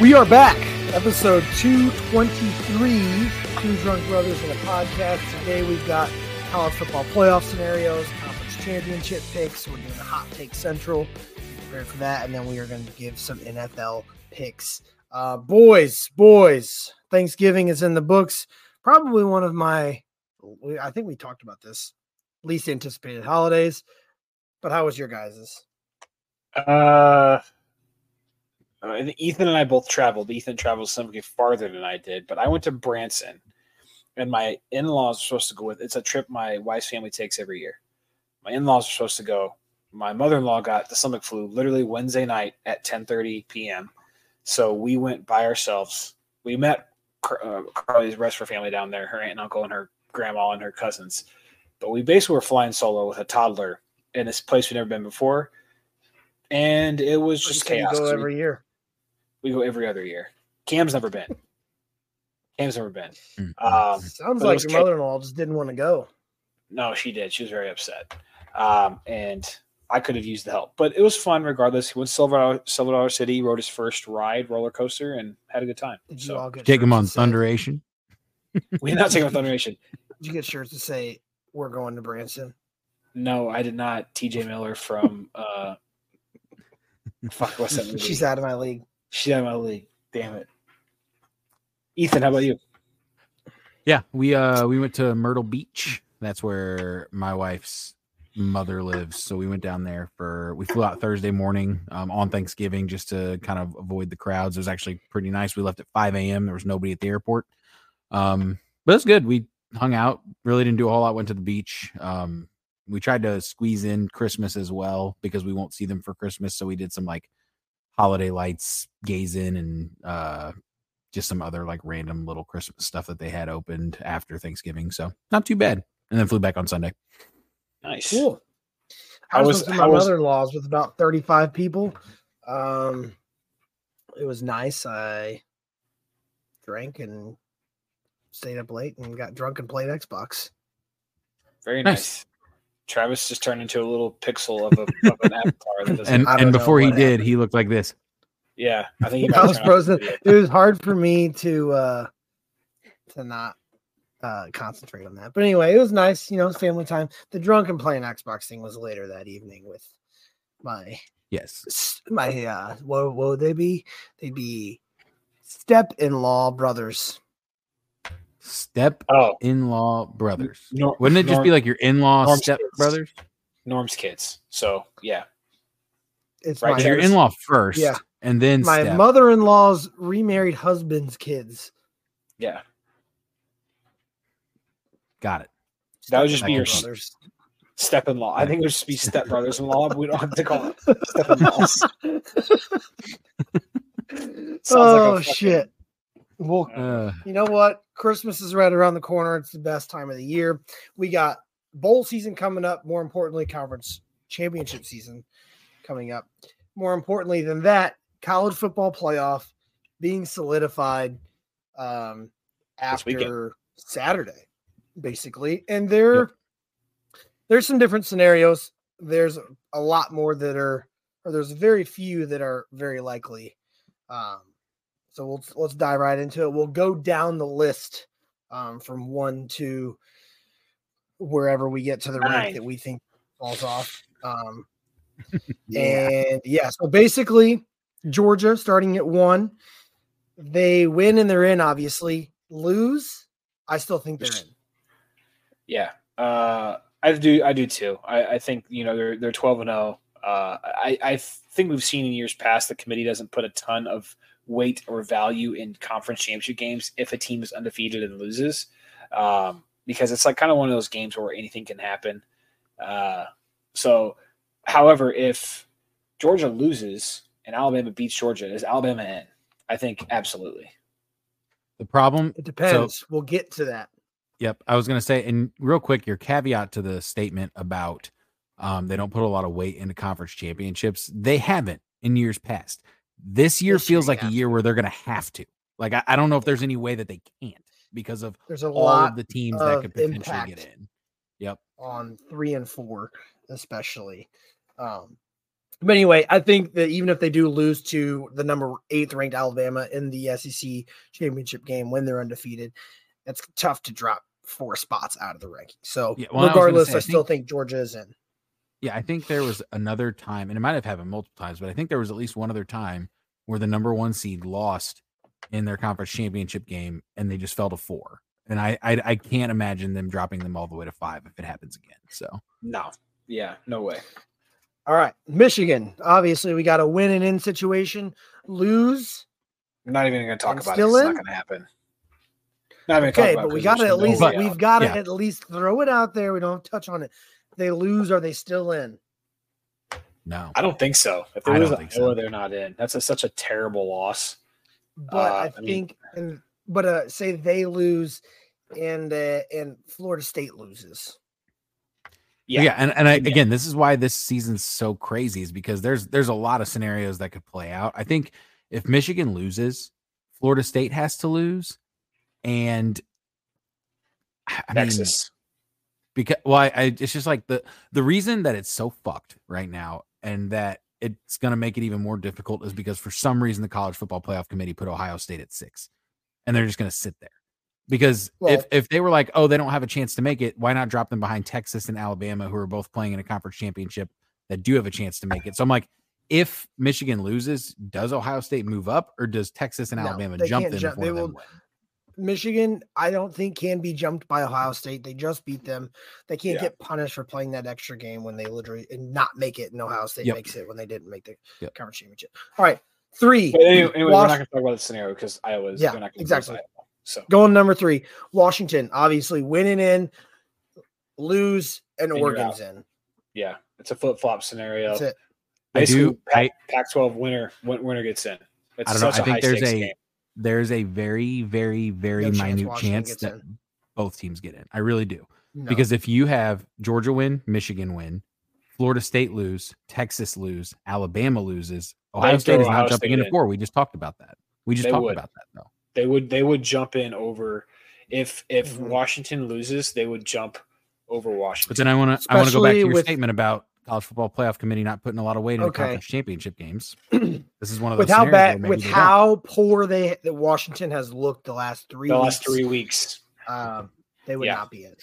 We are back, episode 223, Two Drunk Brothers in a Podcast. Today we've got college football playoff scenarios, conference championship picks. We're doing a hot take central. Be prepared for that. And then we are going to give some NFL picks. Uh, boys, boys, Thanksgiving is in the books. Probably one of my, I think we talked about this, least anticipated holidays. But how was your guys's? Uh, uh, and Ethan and I both traveled. Ethan traveled significantly farther than I did, but I went to Branson, and my in-laws were supposed to go with. It's a trip my wife's family takes every year. My in-laws were supposed to go. My mother-in-law got the stomach flu literally Wednesday night at 10:30 p.m. So we went by ourselves. We met uh, Carly's rest her family down there, her aunt and uncle, and her grandma and her cousins. But we basically were flying solo with a toddler in this place we've never been before, and it was just chaos. Every year. We go every other year. Cam's never been. Cam's never been. Mm-hmm. Um, Sounds like your mother in law just didn't want to go. No, she did. She was very upset. Um, and I could have used the help, but it was fun regardless. He went to Silver Silver Dollar City, rode his first ride roller coaster, and had a good time. Did you all get take him on Thunderation? we did not take him on Thunderation. Did you get shirts to say we're going to Branson? No, I did not. TJ Miller from uh, fuck, what's that movie? She's out of my league. She's out of my league. Damn it. Ethan, how about you? Yeah, we uh we went to Myrtle Beach. That's where my wife's mother lives. So we went down there for we flew out Thursday morning um, on Thanksgiving just to kind of avoid the crowds. It was actually pretty nice. We left at 5 a.m. There was nobody at the airport. Um, but it's good. We hung out, really didn't do a whole lot, went to the beach. Um, we tried to squeeze in Christmas as well because we won't see them for Christmas. So we did some like holiday lights gazing and uh just some other like random little Christmas stuff that they had opened after Thanksgiving. So not too bad. And then flew back on Sunday. Nice. Cool. I was, with my was... mother-in-law's with about 35 people. Um it was nice. I drank and stayed up late and got drunk and played Xbox. Very nice. nice. Travis just turned into a little pixel of, a, of an avatar. and and before he did, he looked like this. Yeah, I think I was frozen. It was hard for me to uh to not uh concentrate on that. But anyway, it was nice. You know, family time. The drunken playing Xbox thing was later that evening with my yes my uh what, what would they be? They'd be step in law brothers Step oh. in law brothers. Nor- Wouldn't it just Norm- be like your in law step kids. brothers? Norm's kids. So yeah. It's right. your in law first. Yeah. And then my mother in law's remarried husband's kids. Yeah. Got it. That would just be your brothers. step in law. I think it would just be step brothers in law, we don't have to call it step in laws. oh like shit. Well, uh, you know what? Christmas is right around the corner. It's the best time of the year. We got bowl season coming up. More importantly, conference championship season coming up. More importantly than that, college football playoff being solidified um, after Saturday, basically. And there, yep. there's some different scenarios. There's a lot more that are, or there's very few that are very likely. Um, so we'll let's dive right into it. We'll go down the list um, from one to wherever we get to the Nine. rank that we think falls off. Um, yeah. And yeah, so basically, Georgia starting at one, they win and they're in. Obviously, lose, I still think they're in. Yeah, uh, I do. I do too. I, I think you know they're they're twelve and zero. Oh. Uh, I I think we've seen in years past the committee doesn't put a ton of weight or value in conference championship games if a team is undefeated and loses, um, because it's like kind of one of those games where anything can happen. Uh, so, however, if Georgia loses and Alabama beats Georgia, is Alabama in? I think absolutely. The problem it depends. So, we'll get to that. Yep, I was going to say, and real quick, your caveat to the statement about um, they don't put a lot of weight into conference championships. They haven't in years past. This year this feels year, like a year where they're going to have to. Like I, I, don't know if there's any way that they can't because of there's a all lot of the teams that could potentially get in. Yep. On three and four, especially. Um, But anyway, I think that even if they do lose to the number eighth ranked Alabama in the SEC championship game when they're undefeated, it's tough to drop four spots out of the ranking. So yeah, well, regardless, I, say, I, I still think, think Georgia is in. Yeah, I think there was another time, and it might have happened multiple times, but I think there was at least one other time where the number one seed lost in their conference championship game and they just fell to four. And I, I, I can't imagine them dropping them all the way to five if it happens again. So no, yeah, no way. All right, Michigan. Obviously, we got a win and in situation. Lose. I'm not even going to talk about it. It's in? not going to happen. Not okay, but we got to at least no we've got to yeah. at least throw it out there. We don't touch on it. If they lose, are they still in? No, I don't think so. If they I lose Iowa, so. they're not in. That's a, such a terrible loss. But uh, I, I think, and but uh, say they lose, and uh, and Florida State loses. Yeah, yeah, and and I, again, this is why this season's so crazy is because there's there's a lot of scenarios that could play out. I think if Michigan loses, Florida State has to lose, and I Texas. Because well, I, I, it's just like the the reason that it's so fucked right now, and that it's going to make it even more difficult is because for some reason the college football playoff committee put Ohio State at six, and they're just going to sit there. Because well, if, if they were like, oh, they don't have a chance to make it, why not drop them behind Texas and Alabama, who are both playing in a conference championship that do have a chance to make it? So I'm like, if Michigan loses, does Ohio State move up or does Texas and no, Alabama jump them jump. they will, Michigan, I don't think can be jumped by Ohio State. They just beat them. They can't yeah. get punished for playing that extra game when they literally and not make it, and Ohio State yep. makes it when they didn't make the yep. conference championship. All right, three. But anyway, anyway we're not going to talk about the scenario because Iowa's yeah, exactly. So going number three, Washington, obviously winning in, lose, and, and Oregon's in. Yeah, it's a flip flop scenario. That's it. I do. Pac, Pac-12 winner winner gets in. It's I don't know. I think there's a game. There's a very very very no minute chance, chance that in. both teams get in. I really do. No. Because if you have Georgia win, Michigan win, Florida State lose, Texas lose, Alabama loses, Ohio State is not jumping into four. We just talked about that. We just they talked would. about that though. They would they would jump in over if if mm-hmm. Washington loses, they would jump over Washington. But then I want to I want to go back to your with, statement about college football playoff committee not putting a lot of weight in okay. conference championship games. this is one of those with how bad with how don't. poor they that Washington has looked the last three the weeks, last three weeks. Um, they would yeah. not be in.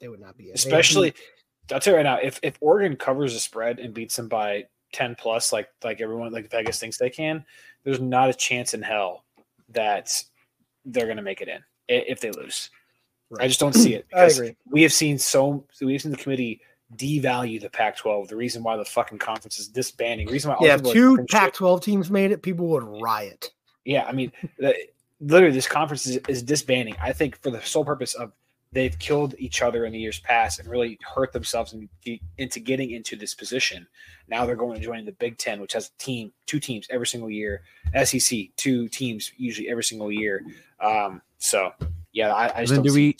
They would not be in. Especially, be, I'll tell you right now, if if Oregon covers the spread and beats them by ten plus, like like everyone like Vegas thinks they can, there's not a chance in hell that they're going to make it in if they lose. Right. I just don't see it. I agree. We have seen so we have seen the committee devalue the Pac-12. The reason why the fucking conference is disbanding. The reason why yeah, two Pac-12 teams made it, people would riot. Yeah, I mean, the, literally, this conference is, is disbanding. I think for the sole purpose of they've killed each other in the years past and really hurt themselves in, into getting into this position. Now they're going to join the Big Ten, which has a team, two teams every single year. SEC, two teams usually every single year. Um, so yeah, I, I just then do we.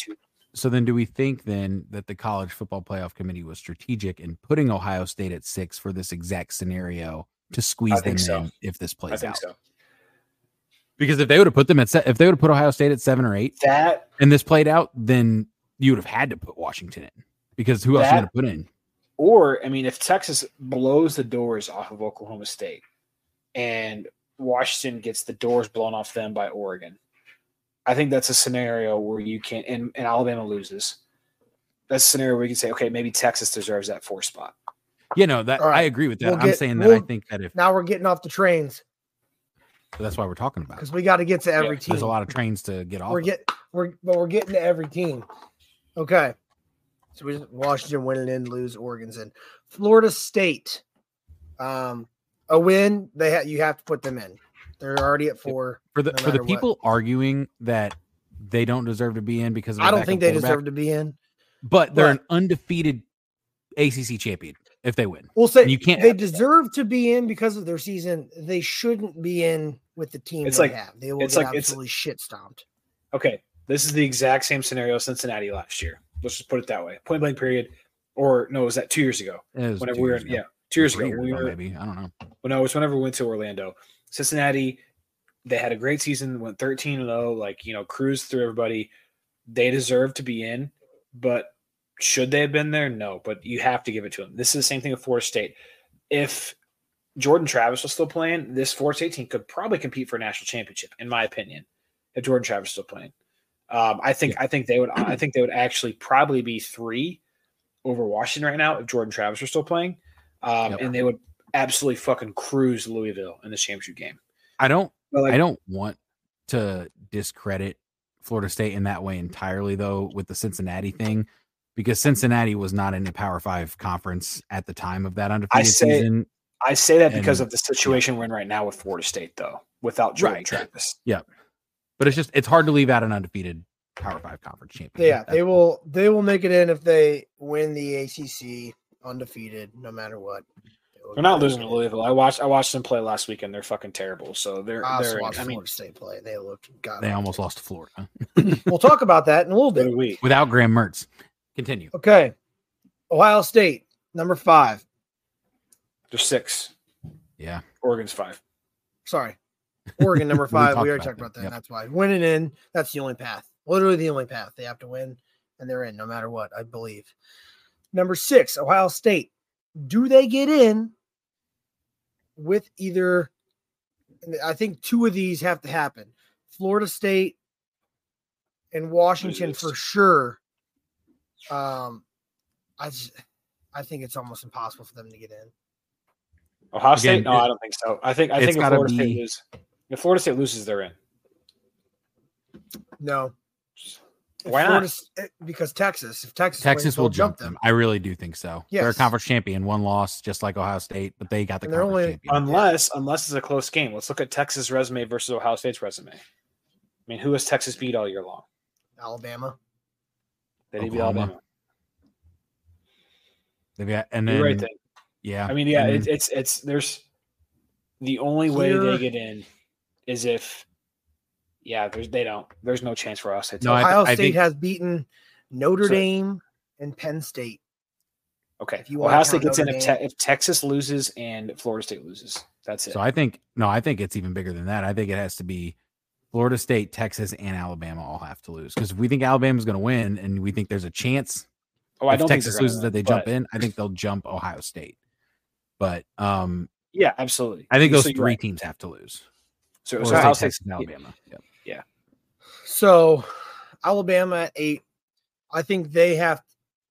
So then, do we think then that the college football playoff committee was strategic in putting Ohio State at six for this exact scenario to squeeze them so. in if this plays out? So. Because if they would have put them at se- if they would have put Ohio State at seven or eight, that and this played out, then you would have had to put Washington in because who else that, are you going to put in? Or I mean, if Texas blows the doors off of Oklahoma State, and Washington gets the doors blown off them by Oregon, I think that's a scenario where you can and, and Alabama loses. That's a scenario where you can say, okay, maybe Texas deserves that four spot. You know that right. I agree with that. We'll I'm get, saying that we'll, I think that if now we're getting off the trains. That's why we're talking about because we got to get to every yeah, team. There's a lot of trains to get off. We're get we're but we're getting to every team. Okay, so we Washington winning in, lose Oregon's in. Florida State, um, a win. They ha- you have to put them in. They're already at four. For the no for the people what. arguing that they don't deserve to be in because I don't think they deserve to be in. But they're but, an undefeated ACC champion if they win. We'll say you can't. They deserve to be in because of their season. They shouldn't be in with the team it's they like, have. They will it's get like, absolutely it's, shit stomped. Okay, this is the exact same scenario Cincinnati last year. Let's just put it that way. Point blank period. Or no, was that two years ago? Whenever we were in, yeah, two years ago. we were, maybe I don't know. Well, no, it was whenever we went to Orlando. Cincinnati, they had a great season, went 13 0, like, you know, cruised through everybody. They deserve to be in, but should they have been there? No, but you have to give it to them. This is the same thing with Florida State. If Jordan Travis was still playing, this Florida State team could probably compete for a national championship, in my opinion, if Jordan Travis was still playing. Um, I think yeah. I think they would I think they would actually probably be three over Washington right now if Jordan Travis were still playing, um, yep. and they would absolutely fucking cruise Louisville in the championship game. I don't like, I don't want to discredit Florida State in that way entirely though with the Cincinnati thing because Cincinnati was not in the Power Five conference at the time of that undefeated I say, season. I say that because of the situation yeah. we're in right now with Florida State, though, without Jordan right. Travis. Yeah, but it's just it's hard to leave out an undefeated Power Five conference champion. Yeah, they will they will make it in if they win the ACC undefeated, no matter what. They're not losing to Louisville. I watched I watched them play last weekend. They're fucking terrible. So they're I they're. Watched I mean, Florida State play. They look. They almost lost to Florida. we'll talk about that in a little bit. Without Graham Mertz. Continue. Okay. Ohio State, number five. There's six. Yeah. Oregon's five. Sorry. Oregon, number five. we, we already talked about that. Yep. That's why. Winning in, that's the only path. Literally the only path. They have to win, and they're in no matter what, I believe. Number six, Ohio State. Do they get in with either? I think two of these have to happen. Florida State and Washington for sure um, I just, I think it's almost impossible for them to get in. Ohio State? Again, no, it, I don't think so. I think I think if Florida be... State loses, if Florida State loses, they're in. No. Why Florida, not? Eh, because Texas. If Texas, Texas wins, will jump them. them. I really do think so. Yes. They're a conference champion, one loss, just like Ohio State, but they got the conference only, champion. Unless, unless it's a close game. Let's look at Texas' resume versus Ohio State's resume. I mean, who has Texas beat all year long? Alabama. They beat Alabama. They've got, and then, right yeah. I mean, yeah, it's, it's, it's, there's the only way they get in is if, yeah, there's, they don't, there's no chance for us. It's no, Ohio State think, has beaten Notre so, Dame and Penn State. Okay. If you Ohio State gets Notre in if, te- if Texas loses and Florida State loses. That's it. So I think, no, I think it's even bigger than that. I think it has to be Florida State, Texas, and Alabama all have to lose because if we think Alabama's going to win and we think there's a chance Oh, I don't Texas loses that they jump in. I think they'll jump Ohio State. But um, yeah, absolutely. I think those so three right. teams have to lose. So, so Ohio State, and Alabama. Yeah. Yeah. So Alabama at eight. I think they have.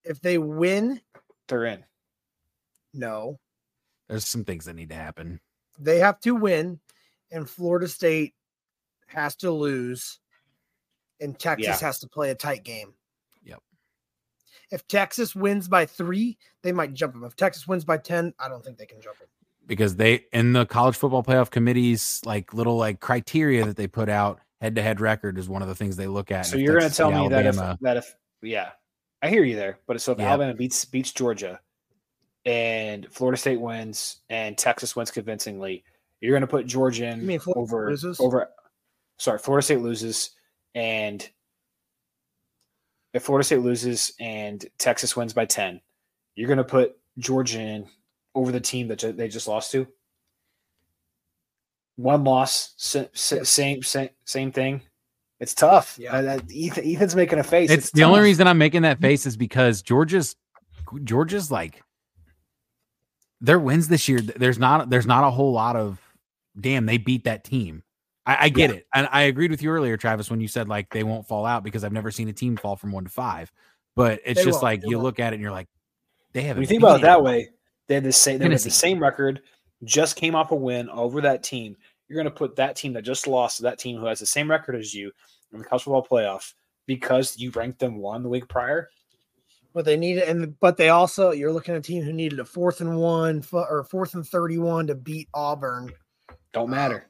If they win, they're in. No. There's some things that need to happen. They have to win, and Florida State has to lose, and Texas yeah. has to play a tight game. Yep. If Texas wins by three, they might jump them. If Texas wins by 10, I don't think they can jump them. Because they, in the college football playoff committee's like little like criteria that they put out, head to head record is one of the things they look at. So you're going to tell me Alabama, that if, that if, yeah, I hear you there. But so if yeah. Alabama beats, beats Georgia and Florida State wins and Texas wins convincingly, you're going to put Georgia in over, loses? over, sorry, Florida State loses and if Florida State loses and Texas wins by 10, you're going to put Georgia in over the team that they just lost to? One loss, same, same, same, same thing. It's tough. Yeah. Uh, Ethan, Ethan's making a face. It's, it's the only reason I'm making that face is because Georgia's Georgia's like their wins this year. There's not there's not a whole lot of damn they beat that team. I, I get yeah. it, and I agreed with you earlier, Travis, when you said like they won't fall out because I've never seen a team fall from one to five. But it's they just won't. like they you won't. look at it and you're like, they have. When you think about it that way, they had the same. They had the same record, just came off a win over that team. You're going to put that team that just lost to that team who has the same record as you in the college football playoff because you ranked them one the week prior. But they needed, and but they also you're looking at a team who needed a fourth and one or fourth and thirty one to beat Auburn. Don't uh, matter.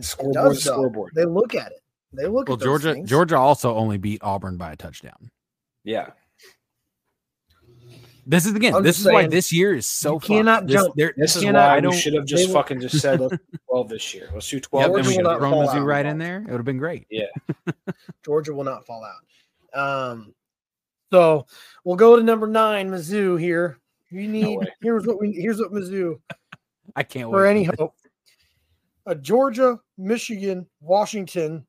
Scoreboard, scoreboard. They look at it. They look well, at Georgia. Things. Georgia also only beat Auburn by a touchdown. Yeah. This is again. I'm this is saying, why this year is so. You cannot this, jump. There, this is why I should have just fucking just said twelve this year. Let's do twelve. Yep, and we could throw Mizzou right in there. It would have been great. Yeah. Georgia will not fall out. Um, so we'll go to number nine, Mizzou. Here, you need. No here's what we. Here's what Mizzou. I can't wait for any hope a Georgia, Michigan, Washington,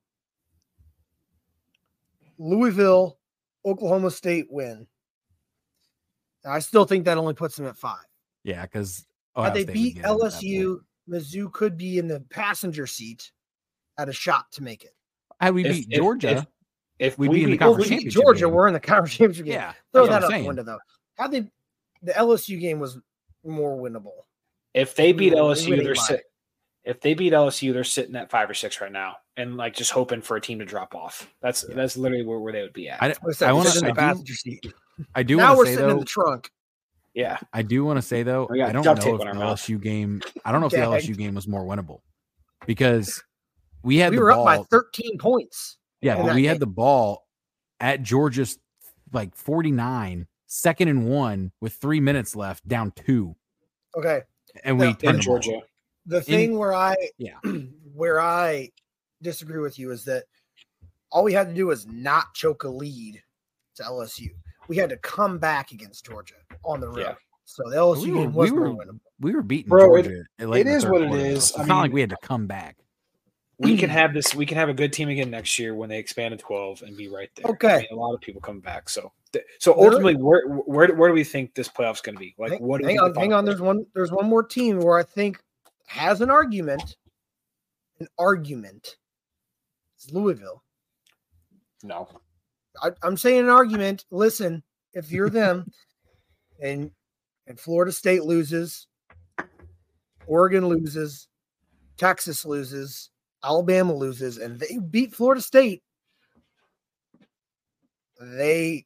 Louisville, Oklahoma State win. I still think that only puts them at five. Yeah, because had they State beat LSU, Mizzou could be in the passenger seat at a shot to make it. Had we beat if, Georgia, if, if, if we, we beat, well, we beat Georgia, game. we're in the conference championship game. Yeah, throw that out the window though. How they the LSU game was more winnable. If they beat LSU, they're sit, if they beat LSU, they're sitting at five or six right now, and like just hoping for a team to drop off. That's yeah. that's literally where, where they would be at. I, I want to. I, passenger seat. I do. Now we're say, sitting though, in the trunk. Yeah, I do want to say though, I don't know if the LSU game. I don't know if the LSU game was more winnable because we had we were ball, up by 13 points. Yeah, but we game. had the ball at Georgia's like 49, second and one with three minutes left, down two. Okay, and we in Georgia. The thing in, where I yeah where I disagree with you is that all we had to do was not choke a lead to LSU. We had to come back against Georgia on the road. Yeah. So the LSU we were, game was we were, winnable. We were beating Bro, Georgia. It, it is what it is. It's I mean, not like we had to come back. We can have this. We can have a good team again next year when they expand to twelve and be right there. Okay. I mean, a lot of people come back. So, so ultimately, where where where do we think this playoff's going to be? Like, hang, what? Hang on, hang on. There's one. There's one more team where I think has an argument. An argument. It's Louisville. No. I, I'm saying an argument. Listen, if you're them, and and Florida State loses, Oregon loses, Texas loses, Alabama loses, and they beat Florida State, they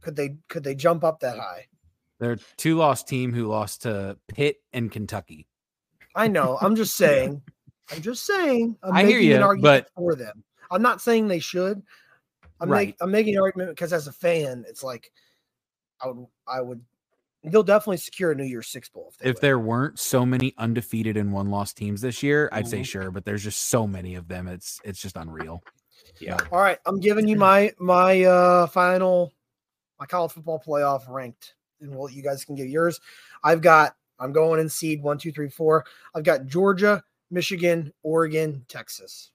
could they could they jump up that high? They're two loss team who lost to Pitt and Kentucky. I know. I'm just saying. I'm just saying. I'm I hear you, an argument but... for them. I'm not saying they should. I'm, right. make, I'm making an argument because as a fan, it's like I would I would they'll definitely secure a New Year's Six bowl if, if there weren't so many undefeated and one loss teams this year. I'd mm-hmm. say sure, but there's just so many of them. It's it's just unreal. Yeah. All right, I'm giving you my my uh final my college football playoff ranked, and well, you guys can give yours. I've got I'm going in seed one, two, three, four. I've got Georgia, Michigan, Oregon, Texas.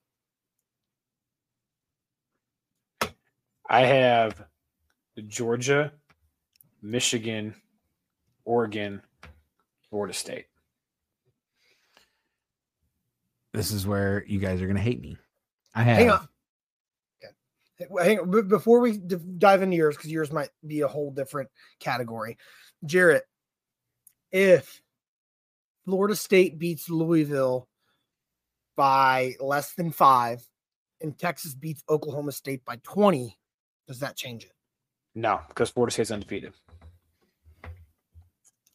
I have Georgia, Michigan, Oregon, Florida State. This is where you guys are going to hate me. I have. Hang on. Okay. Hang on. Before we dive into yours, because yours might be a whole different category. Jarrett, if Florida State beats Louisville by less than five and Texas beats Oklahoma State by 20, does that change it? No, because Florida State's undefeated.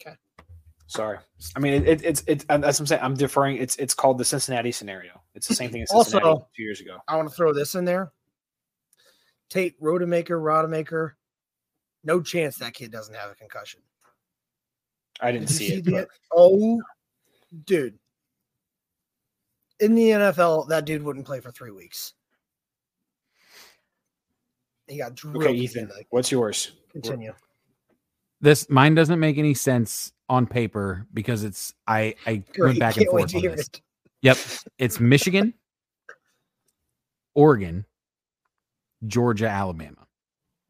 Okay. Sorry. I mean, it, it, it's it's that's what I'm saying. I'm deferring. It's it's called the Cincinnati scenario. It's the same thing as Cincinnati also, two years ago. I want to throw this in there. Tate Rodemaker, Rodemaker. No chance that kid doesn't have a concussion. I didn't Did see, see, it. But... Oh, dude. In the NFL, that dude wouldn't play for three weeks. He got drilled. Okay, Ethan. What's yours? Continue. This mine doesn't make any sense on paper because it's I I Great. went back Can't and forth on this. It. Yep, it's Michigan, Oregon, Georgia, Alabama.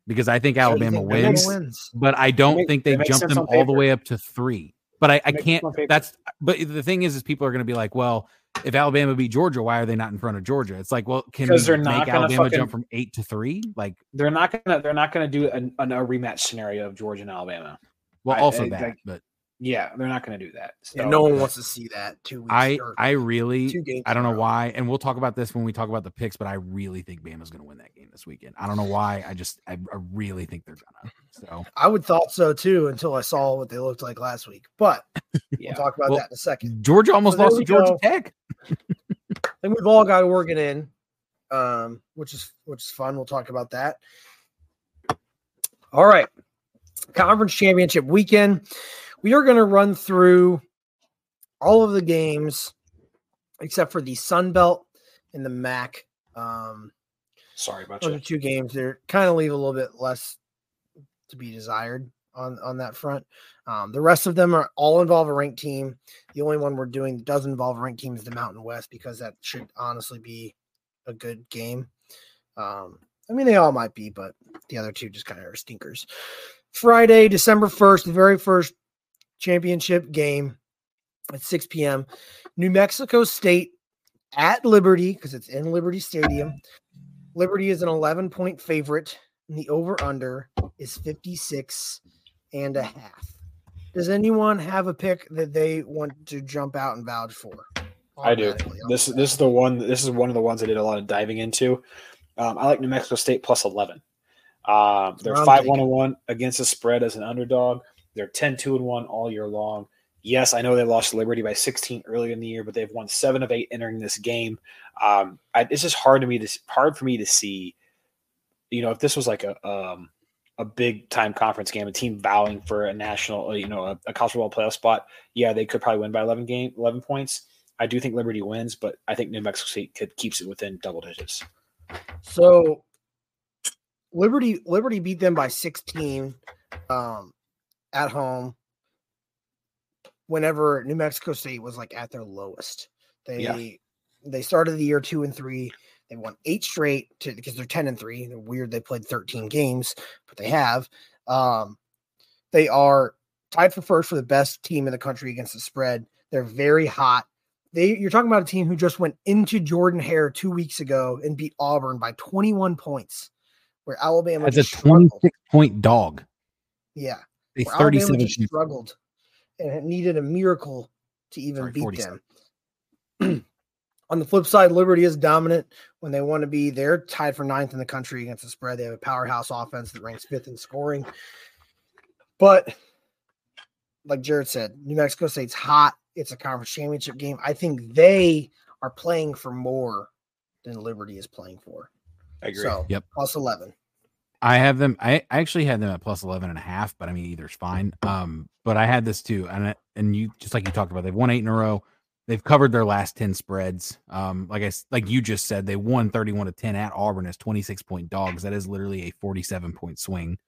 Because I think Alabama think wins, wins, but I don't think they jump them all the way up to three. But I, I can't. That's but the thing is, is people are going to be like, well, if Alabama beat Georgia, why are they not in front of Georgia? It's like, well, can we they're make Alabama fucking, jump from eight to three? Like they're not gonna they're not gonna do a, a, rematch scenario of Georgia and Alabama. Well, also I, that, but yeah, they're not going to do that. So, yeah, no one wants to see that. Two weeks. I I really I don't know why, and we'll talk about this when we talk about the picks. But I really think Bama's going to win that game this weekend. I don't know why. I just I, I really think they're gonna. So I would thought so too until I saw what they looked like last week. But yeah. we'll talk about well, that in a second. Georgia almost so lost to Georgia go. Tech. I think we've all got Oregon in, um, which is which is fun. We'll talk about that. All right, conference championship weekend we are going to run through all of the games except for the Sun Belt and the MAC. Um, Sorry about those you. are two games. They're kind of leave a little bit less to be desired on on that front. Um, the rest of them are all involve a ranked team. The only one we're doing that does involve a ranked team is the Mountain West because that should honestly be a good game. Um, I mean, they all might be, but the other two just kind of are stinkers. Friday, December 1st, the very first championship game. at 6 p.m. New Mexico State at Liberty because it's in Liberty Stadium. Liberty is an 11 point favorite, and the over under is 56 and a half. Does anyone have a pick that they want to jump out and vouch for? I do. This this is the one. This is one of the ones I did a lot of diving into. Um, I like New Mexico State plus 11. Um, they're five one one against the spread as an underdog. They're 10 2 and one all year long. Yes, I know they lost Liberty by 16 early in the year, but they've won seven of eight entering this game. Um, I, it's just hard to me to hard for me to see. You know, if this was like a um, a big time conference game, a team vowing for a national, you know, a, a college football playoff spot, yeah, they could probably win by 11 game, 11 points. I do think Liberty wins, but I think New Mexico State could keeps it within double digits. So Liberty Liberty beat them by 16 um, at home whenever New Mexico State was like at their lowest. They yeah. they started the year two and three. They won eight straight to because they're ten and three. They're weird. They played thirteen games, but they have. Um, they are tied for first for the best team in the country against the spread. They're very hot. They you're talking about a team who just went into Jordan Hare two weeks ago and beat Auburn by 21 points, where Alabama as a 26 point dog. Yeah, they 37 struggled and it needed a miracle to even Sorry, beat 47. them. On the flip side, Liberty is dominant when they want to be. They're tied for ninth in the country against the spread. They have a powerhouse offense that ranks fifth in scoring. But like Jared said, New Mexico State's hot. It's a conference championship game. I think they are playing for more than Liberty is playing for. I agree. So, yep. Plus 11. I have them. I, actually had them at plus 11 and a half, but I mean, either's fine. Um, but I had this too. And, and you, just like you talked about, they've won eight in a row. They've covered their last 10 spreads. Um, like I, like you just said, they won 31 to 10 at Auburn as 26 point dogs. That is literally a 47 point swing.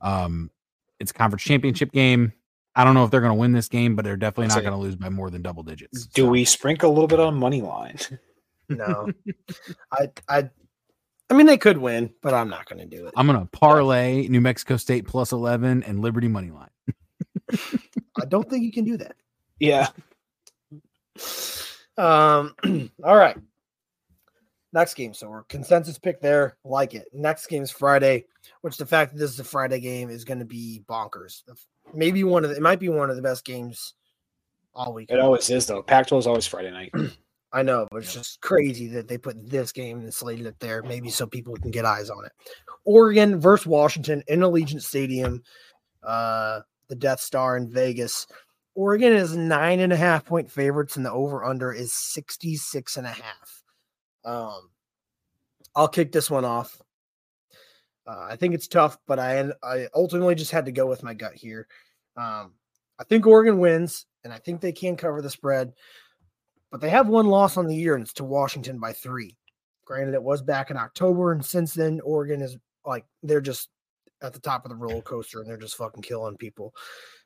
Um, it's a conference championship game. I don't know if they're going to win this game, but they're definitely not going to lose by more than double digits. Do so. we sprinkle a little bit on money line? No, I, I, I mean, they could win, but I'm not going to do it. I'm going to parlay New Mexico State plus 11 and Liberty money line. I don't think you can do that. Yeah. Um. all right. Next game. So we're consensus pick there. Like it. Next game is Friday, which the fact that this is a Friday game is going to be bonkers. Maybe one of the, it might be one of the best games all week. It always is though. Pac-12 is always Friday night. I know, but it's just crazy that they put this game and slated it there, maybe so people can get eyes on it. Oregon versus Washington in Allegiant Stadium, uh, the Death Star in Vegas. Oregon is nine and a half point favorites, and the over under is 66 and a half. Um, I'll kick this one off. Uh, I think it's tough, but I I ultimately just had to go with my gut here. Um, I think Oregon wins, and I think they can cover the spread but they have one loss on the year, and it's to Washington by three. Granted, it was back in October, and since then, Oregon is like they're just at the top of the roller coaster, and they're just fucking killing people.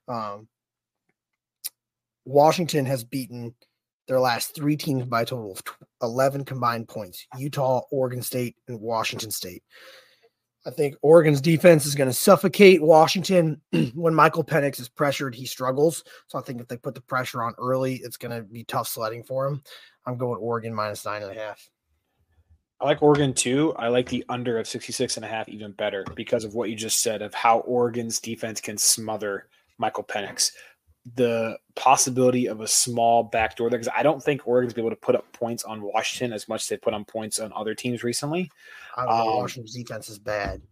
Um, Washington has beaten their last three teams by a total of 11 combined points Utah, Oregon State, and Washington State. I think Oregon's defense is going to suffocate Washington when Michael Penix is pressured. He struggles. So I think if they put the pressure on early, it's going to be tough sledding for him. I'm going Oregon minus nine and a half. I like Oregon too. I like the under of 66 and a half even better because of what you just said of how Oregon's defense can smother Michael Penix. The possibility of a small backdoor there, because I don't think Oregon's be able to put up points on Washington as much as they put on points on other teams recently. I don't know. Um, Washington's defense is bad.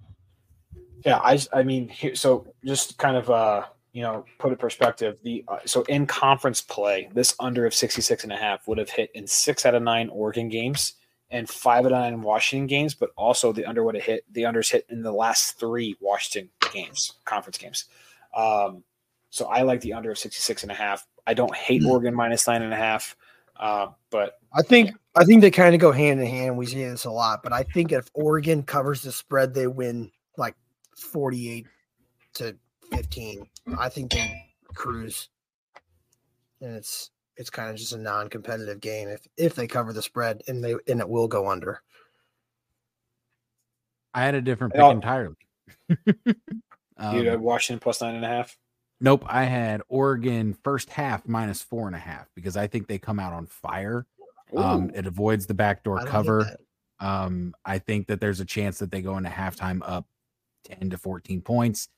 Yeah, I I mean, here, so just kind of uh, you know, put in perspective, the uh, so in conference play, this under of 66 and a half would have hit in 6 out of 9 Oregon games and 5 out of 9 Washington games, but also the under would have hit the unders hit in the last 3 Washington games, conference games. Um, so I like the under of 66 and a half. I don't hate hmm. Oregon minus nine and a half. Uh, but I think I think they kind of go hand in hand. We see this a lot, but I think if Oregon covers the spread, they win like forty-eight to fifteen. I think they cruise, and it's it's kind of just a non-competitive game if if they cover the spread and they and it will go under. I had a different pick entirely. um, you had Washington plus nine and a half. Nope, I had Oregon first half minus four and a half because I think they come out on fire. Um, it avoids the backdoor cover. Um, I think that there's a chance that they go into halftime up 10 to 14 points,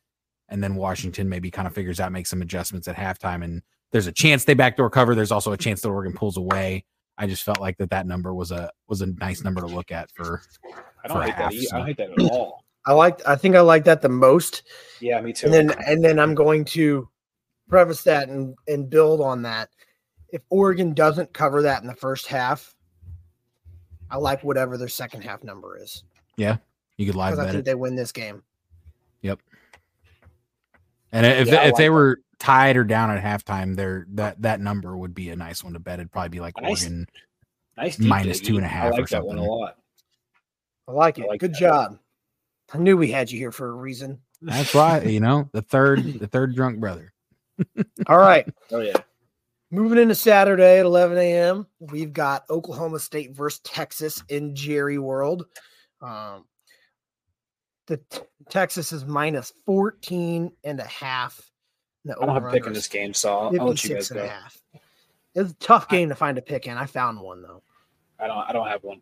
and then Washington maybe kind of figures out, makes some adjustments at halftime, and there's a chance they backdoor cover. There's also a chance that Oregon pulls away. I just felt like that that number was a was a nice number to look at for. I don't hate half, that. So. I don't hate that at all. I like. I think I like that the most. Yeah, me too. And then and then I'm going to preface that and and build on that. If Oregon doesn't cover that in the first half, I like whatever their second half number is. Yeah, you could live bet I think it. they win this game. Yep. And if yeah, if like they were tied or down at halftime, there that that number would be a nice one to bet. It'd probably be like nice, Oregon nice minus two and a half. I like that one a lot. I like it. I like Good that. job. I knew we had you here for a reason. That's why you know the third the third drunk brother. All right. Oh yeah. Moving into Saturday at 11 a.m., we've got Oklahoma State versus Texas in Jerry World. Um, the t- Texas is minus 14 and a half. The I don't have a pick in this game, so I'll, I'll let you guys go. It's a tough game I, to find a pick in. I found one though. I don't. I don't have one.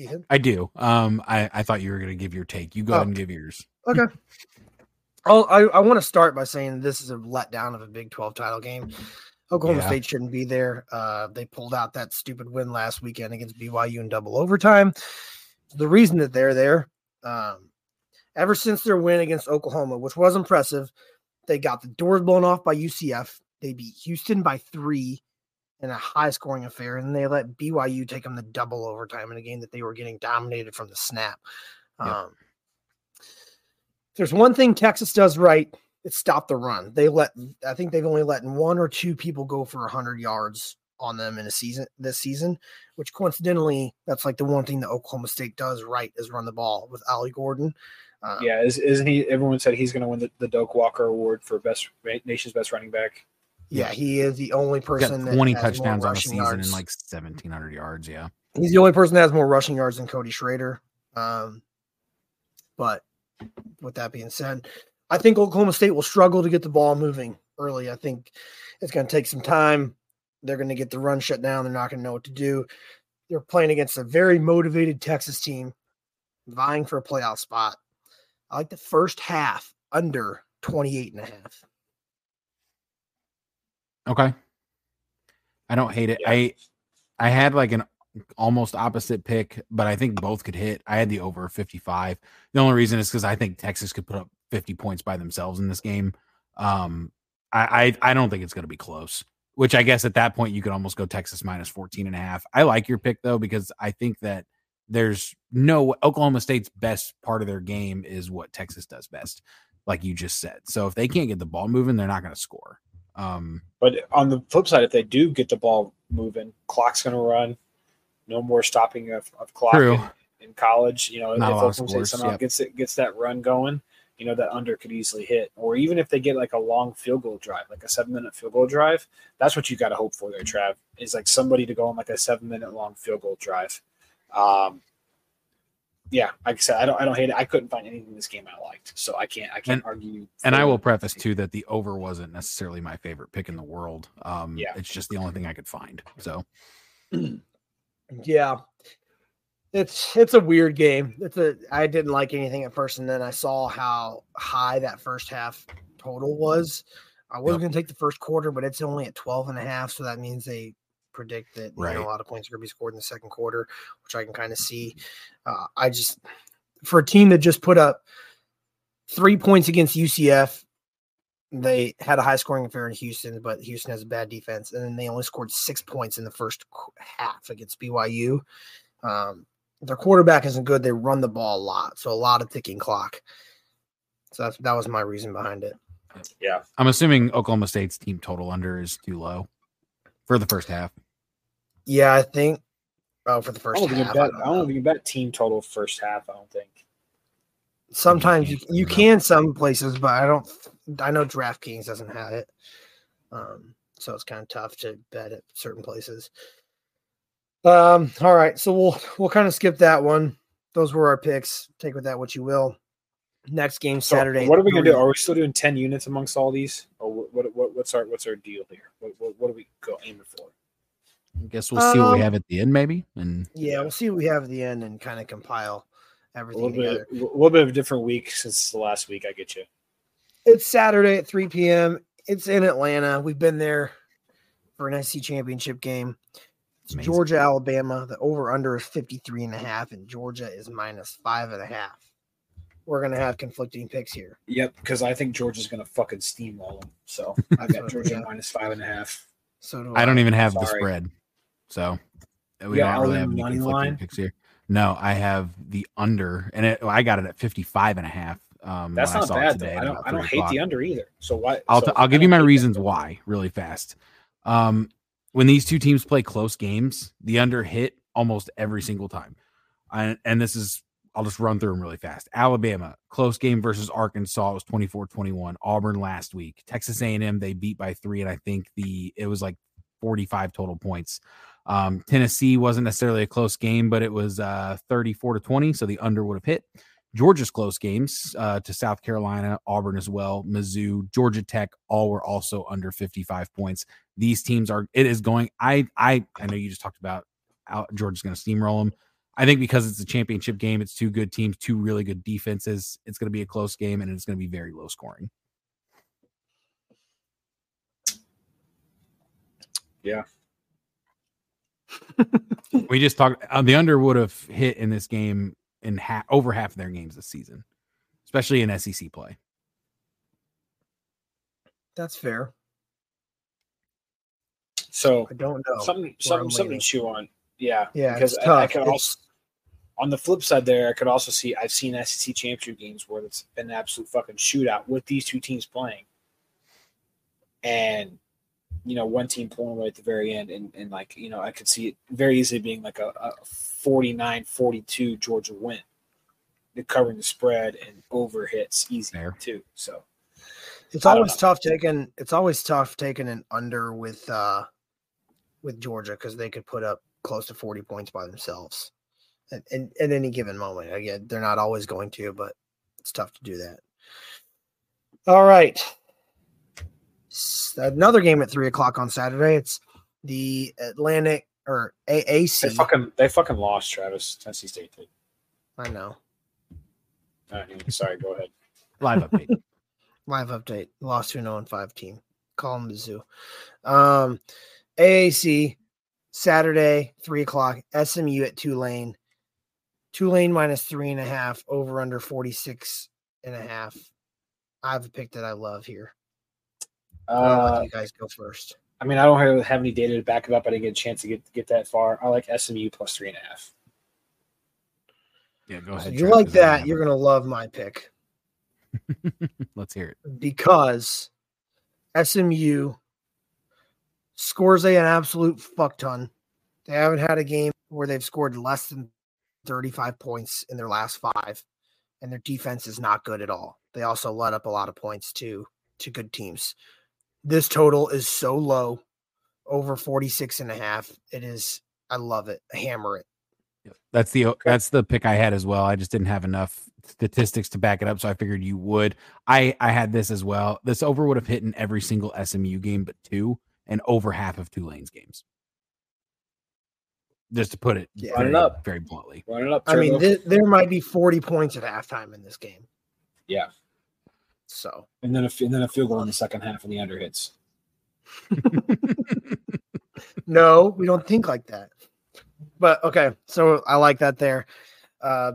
Ethan? I do. Um, I I thought you were going to give your take. You go oh. ahead and give yours. Okay. oh, I I want to start by saying this is a letdown of a Big Twelve title game. Oklahoma yeah. State shouldn't be there. Uh, they pulled out that stupid win last weekend against BYU in double overtime. The reason that they're there, um, ever since their win against Oklahoma, which was impressive, they got the doors blown off by UCF. They beat Houston by three in a high scoring affair, and they let BYU take them the double overtime in a game that they were getting dominated from the snap. Um, there's one thing Texas does right, it's stop the run. They let I think they've only let one or two people go for 100 yards on them in a season this season, which coincidentally that's like the one thing that Oklahoma State does right is run the ball with Ollie Gordon. Um, yeah, is, isn't he? Everyone said he's going to win the, the Doak Walker Award for best nation's best running back. Yeah, he is the only person that 20 touchdowns on the season yards. and like 1700 yards. Yeah, he's the only person that has more rushing yards than Cody Schrader. Um, but with that being said, I think Oklahoma State will struggle to get the ball moving early. I think it's going to take some time. They're going to get the run shut down. They're not going to know what to do. They're playing against a very motivated Texas team vying for a playoff spot. I like the first half under 28 and a half. Okay. I don't hate it. Yeah. I I had like an almost opposite pick, but I think both could hit. I had the over 55. The only reason is because I think Texas could put up 50 points by themselves in this game. Um, I, I, I don't think it's going to be close. Which I guess at that point you could almost go Texas minus 14 and a half. I like your pick though because I think that there's no Oklahoma State's best part of their game is what Texas does best, like you just said. So if they can't get the ball moving, they're not going to score. Um, but on the flip side, if they do get the ball moving, clock's going to run. No more stopping of, of clock in, in, college. You know, not if Oklahoma State somehow yep. gets it gets that run going, you know that under could easily hit. Or even if they get like a long field goal drive, like a seven minute field goal drive, that's what you got to hope for there, Trav. Is like somebody to go on like a seven minute long field goal drive. Um, yeah, like I said, I don't I don't hate it. I couldn't find anything in this game I liked, so I can't I can't and, argue. And I will preface too that the over wasn't necessarily my favorite pick in the world. Um, yeah, it's just the only thing I could find. So, yeah, it's it's a weird game. It's a I didn't like anything at first, and then I saw how high that first half total was. I was yep. going to take the first quarter, but it's only at 12 and a half. So that means they predict that right. know, a lot of points are going to be scored in the second quarter, which I can kind of see. Uh, I just for a team that just put up three points against UCF, they had a high scoring affair in Houston, but Houston has a bad defense, and then they only scored six points in the first half against BYU. Um, their quarterback isn't good. They run the ball a lot, so a lot of ticking clock. So that's, that was my reason behind it. Yeah, I'm assuming Oklahoma State's team total under is too low for the first half. Yeah, I think. Oh, for the first I don't half. Bet, I, don't, think you bet team total first half. I don't think. Sometimes you, you can some places, but I don't. I know DraftKings doesn't have it, um, so it's kind of tough to bet at certain places. Um. All right, so we'll we'll kind of skip that one. Those were our picks. Take with that what you will. Next game Saturday. So what are we gonna do? Are we still doing ten units amongst all these, or what? what what's our what's our deal here? What, what, what are we go aiming for? I guess we'll see um, what we um, have at the end, maybe. And yeah, we'll see what we have at the end and kind of compile everything a little together. Bit, a little bit of a different week since the last week. I get you. It's Saturday at 3 p.m. It's in Atlanta. We've been there for an SEC championship game. It's Georgia, Alabama. The over under is 53 and a half, and Georgia is minus five and a half. We're gonna have conflicting picks here. Yep, because I think Georgia's gonna fucking steamroll them. So I've got Georgia minus five and a half. So do I. I don't even have Sorry. the spread. So we yeah, don't really have any conflicting line? picks here. No, I have the under, and it, I got it at 55 and a half. Um, That's not bad though. I don't, I don't hate the under either. So why? I'll, so t- I'll give you my reasons why really fast. Um, when these two teams play close games, the under hit almost every single time. I, and this is, I'll just run through them really fast. Alabama, close game versus Arkansas It was 24-21. Auburn last week. Texas A&M, they beat by three. And I think the, it was like 45 total points. Um, Tennessee wasn't necessarily a close game, but it was uh, 34 to 20, so the under would have hit. Georgia's close games uh, to South Carolina, Auburn as well, Mizzou, Georgia Tech, all were also under 55 points. These teams are. It is going. I I I know you just talked about Georgia's going to steamroll them. I think because it's a championship game, it's two good teams, two really good defenses. It's going to be a close game, and it's going to be very low scoring. Yeah, we just talked. Uh, the under would have hit in this game in half over half of their games this season, especially in SEC play. That's fair. So I don't know something something something to chew on. Yeah, yeah. Because I, I can also on the flip side there, I could also see I've seen SEC championship games where it's been an absolute fucking shootout with these two teams playing, and you know, one team pulling away at the very end. And, and like, you know, I could see it very easily being like a, a 49 42 Georgia win. The covering the spread and over hits easy there. too. So it's always tough taking it's always tough taking an under with uh with Georgia because they could put up close to 40 points by themselves at, at, at any given moment. Again, they're not always going to, but it's tough to do that. All right another game at three o'clock on Saturday. It's the Atlantic or AAC. They fucking they fucking lost Travis Tennessee State did. I know. sorry, go ahead. Live update. Live update. Lost to 0 and 5 team. Call them the zoo. Um, AAC Saturday, three o'clock. SMU at Tulane. Tulane minus three and a half, over under 46 and a half. I have a pick that I love here. Uh, you guys go first. I mean, I don't have, have any data to back it up. I didn't get a chance to get get that far. I like SMU plus three and a half. Yeah, go ahead. So you like that? You're gonna love my pick. Let's hear it. Because SMU scores a an absolute fuck ton. They haven't had a game where they've scored less than 35 points in their last five, and their defense is not good at all. They also let up a lot of points to to good teams. This total is so low, over 46 and a half. It is, I love it. Hammer it. That's the that's the pick I had as well. I just didn't have enough statistics to back it up, so I figured you would. I I had this as well. This over would have hit in every single SMU game, but two, and over half of Tulane's games. Just to put it, yeah. very, it up very bluntly. Run it up. I mean, th- there might be forty points at halftime in this game. Yeah, so and then a and then a field goal in the second half and the under hits. no, we don't think like that. But okay, so I like that there. Uh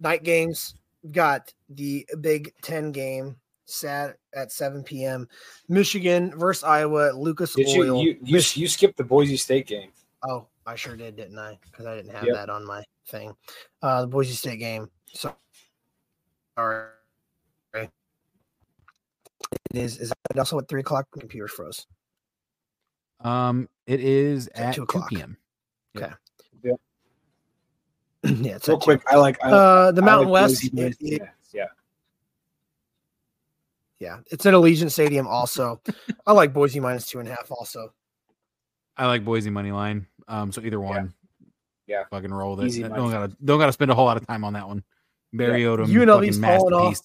night games got the Big Ten game sat at 7 p.m. Michigan versus Iowa. Lucas did Oil. You, you, you, you, skipped the Boise State game. Oh, I sure did, didn't I? Because I didn't have yep. that on my thing. Uh, the Boise State game. So, all right. It is. Is it also at three o'clock? Computers froze. Um, it is at, two, 2 p.m. Okay. Yeah. yeah. It's real quick. I like I, uh the Mountain like West. It, it, yeah. Yeah, it's at Allegiant Stadium. Also, I like Boise minus two and a half. Also, I like Boise money line. Um, so either one. Yeah. yeah. Fucking roll this. Don't gotta don't gotta spend a whole lot of time on that one. Barry yeah. Odom. UNLV's falling off.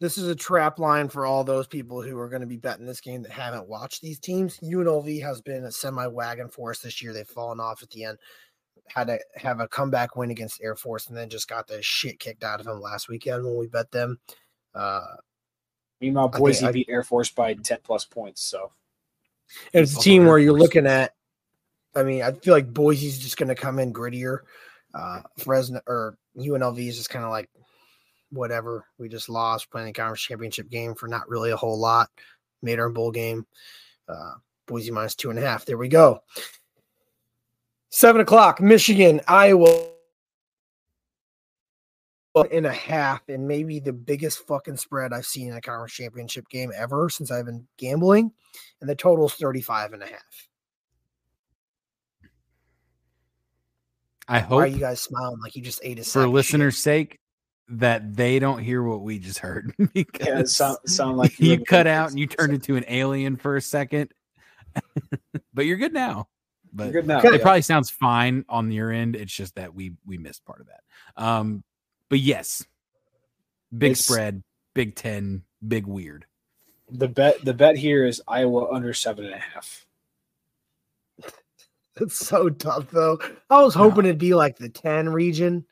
this is a trap line for all those people who are going to be betting this game that haven't watched these teams. UNLV has been a semi wagon for us this year. They've fallen off at the end. Had to have a comeback win against Air Force, and then just got the shit kicked out of them last weekend when we bet them. Uh, Meanwhile, Boise I, beat Air Force by ten plus points. So it's a team where you're looking at. I mean, I feel like Boise's just going to come in grittier. Uh, Fresno or UNLV is just kind of like whatever. We just lost playing the conference championship game for not really a whole lot. Made our bowl game. Uh, Boise minus two and a half. There we go. Seven o'clock, Michigan, Iowa in a half, and maybe the biggest fucking spread I've seen in a conference championship game ever since I've been gambling. And the total is 35 and a half. I hope. Why are you guys smiling like you just ate a For listeners' sake, that they don't hear what we just heard because yeah, sound, sound like you, you cut out and you turned into an alien for a second. but you're good now. But good now. it yeah. probably sounds fine on your end. It's just that we we missed part of that. Um, but yes, big it's, spread, Big Ten, big weird. The bet the bet here is Iowa under seven and a half. It's so tough though. I was hoping no. it'd be like the 10 region.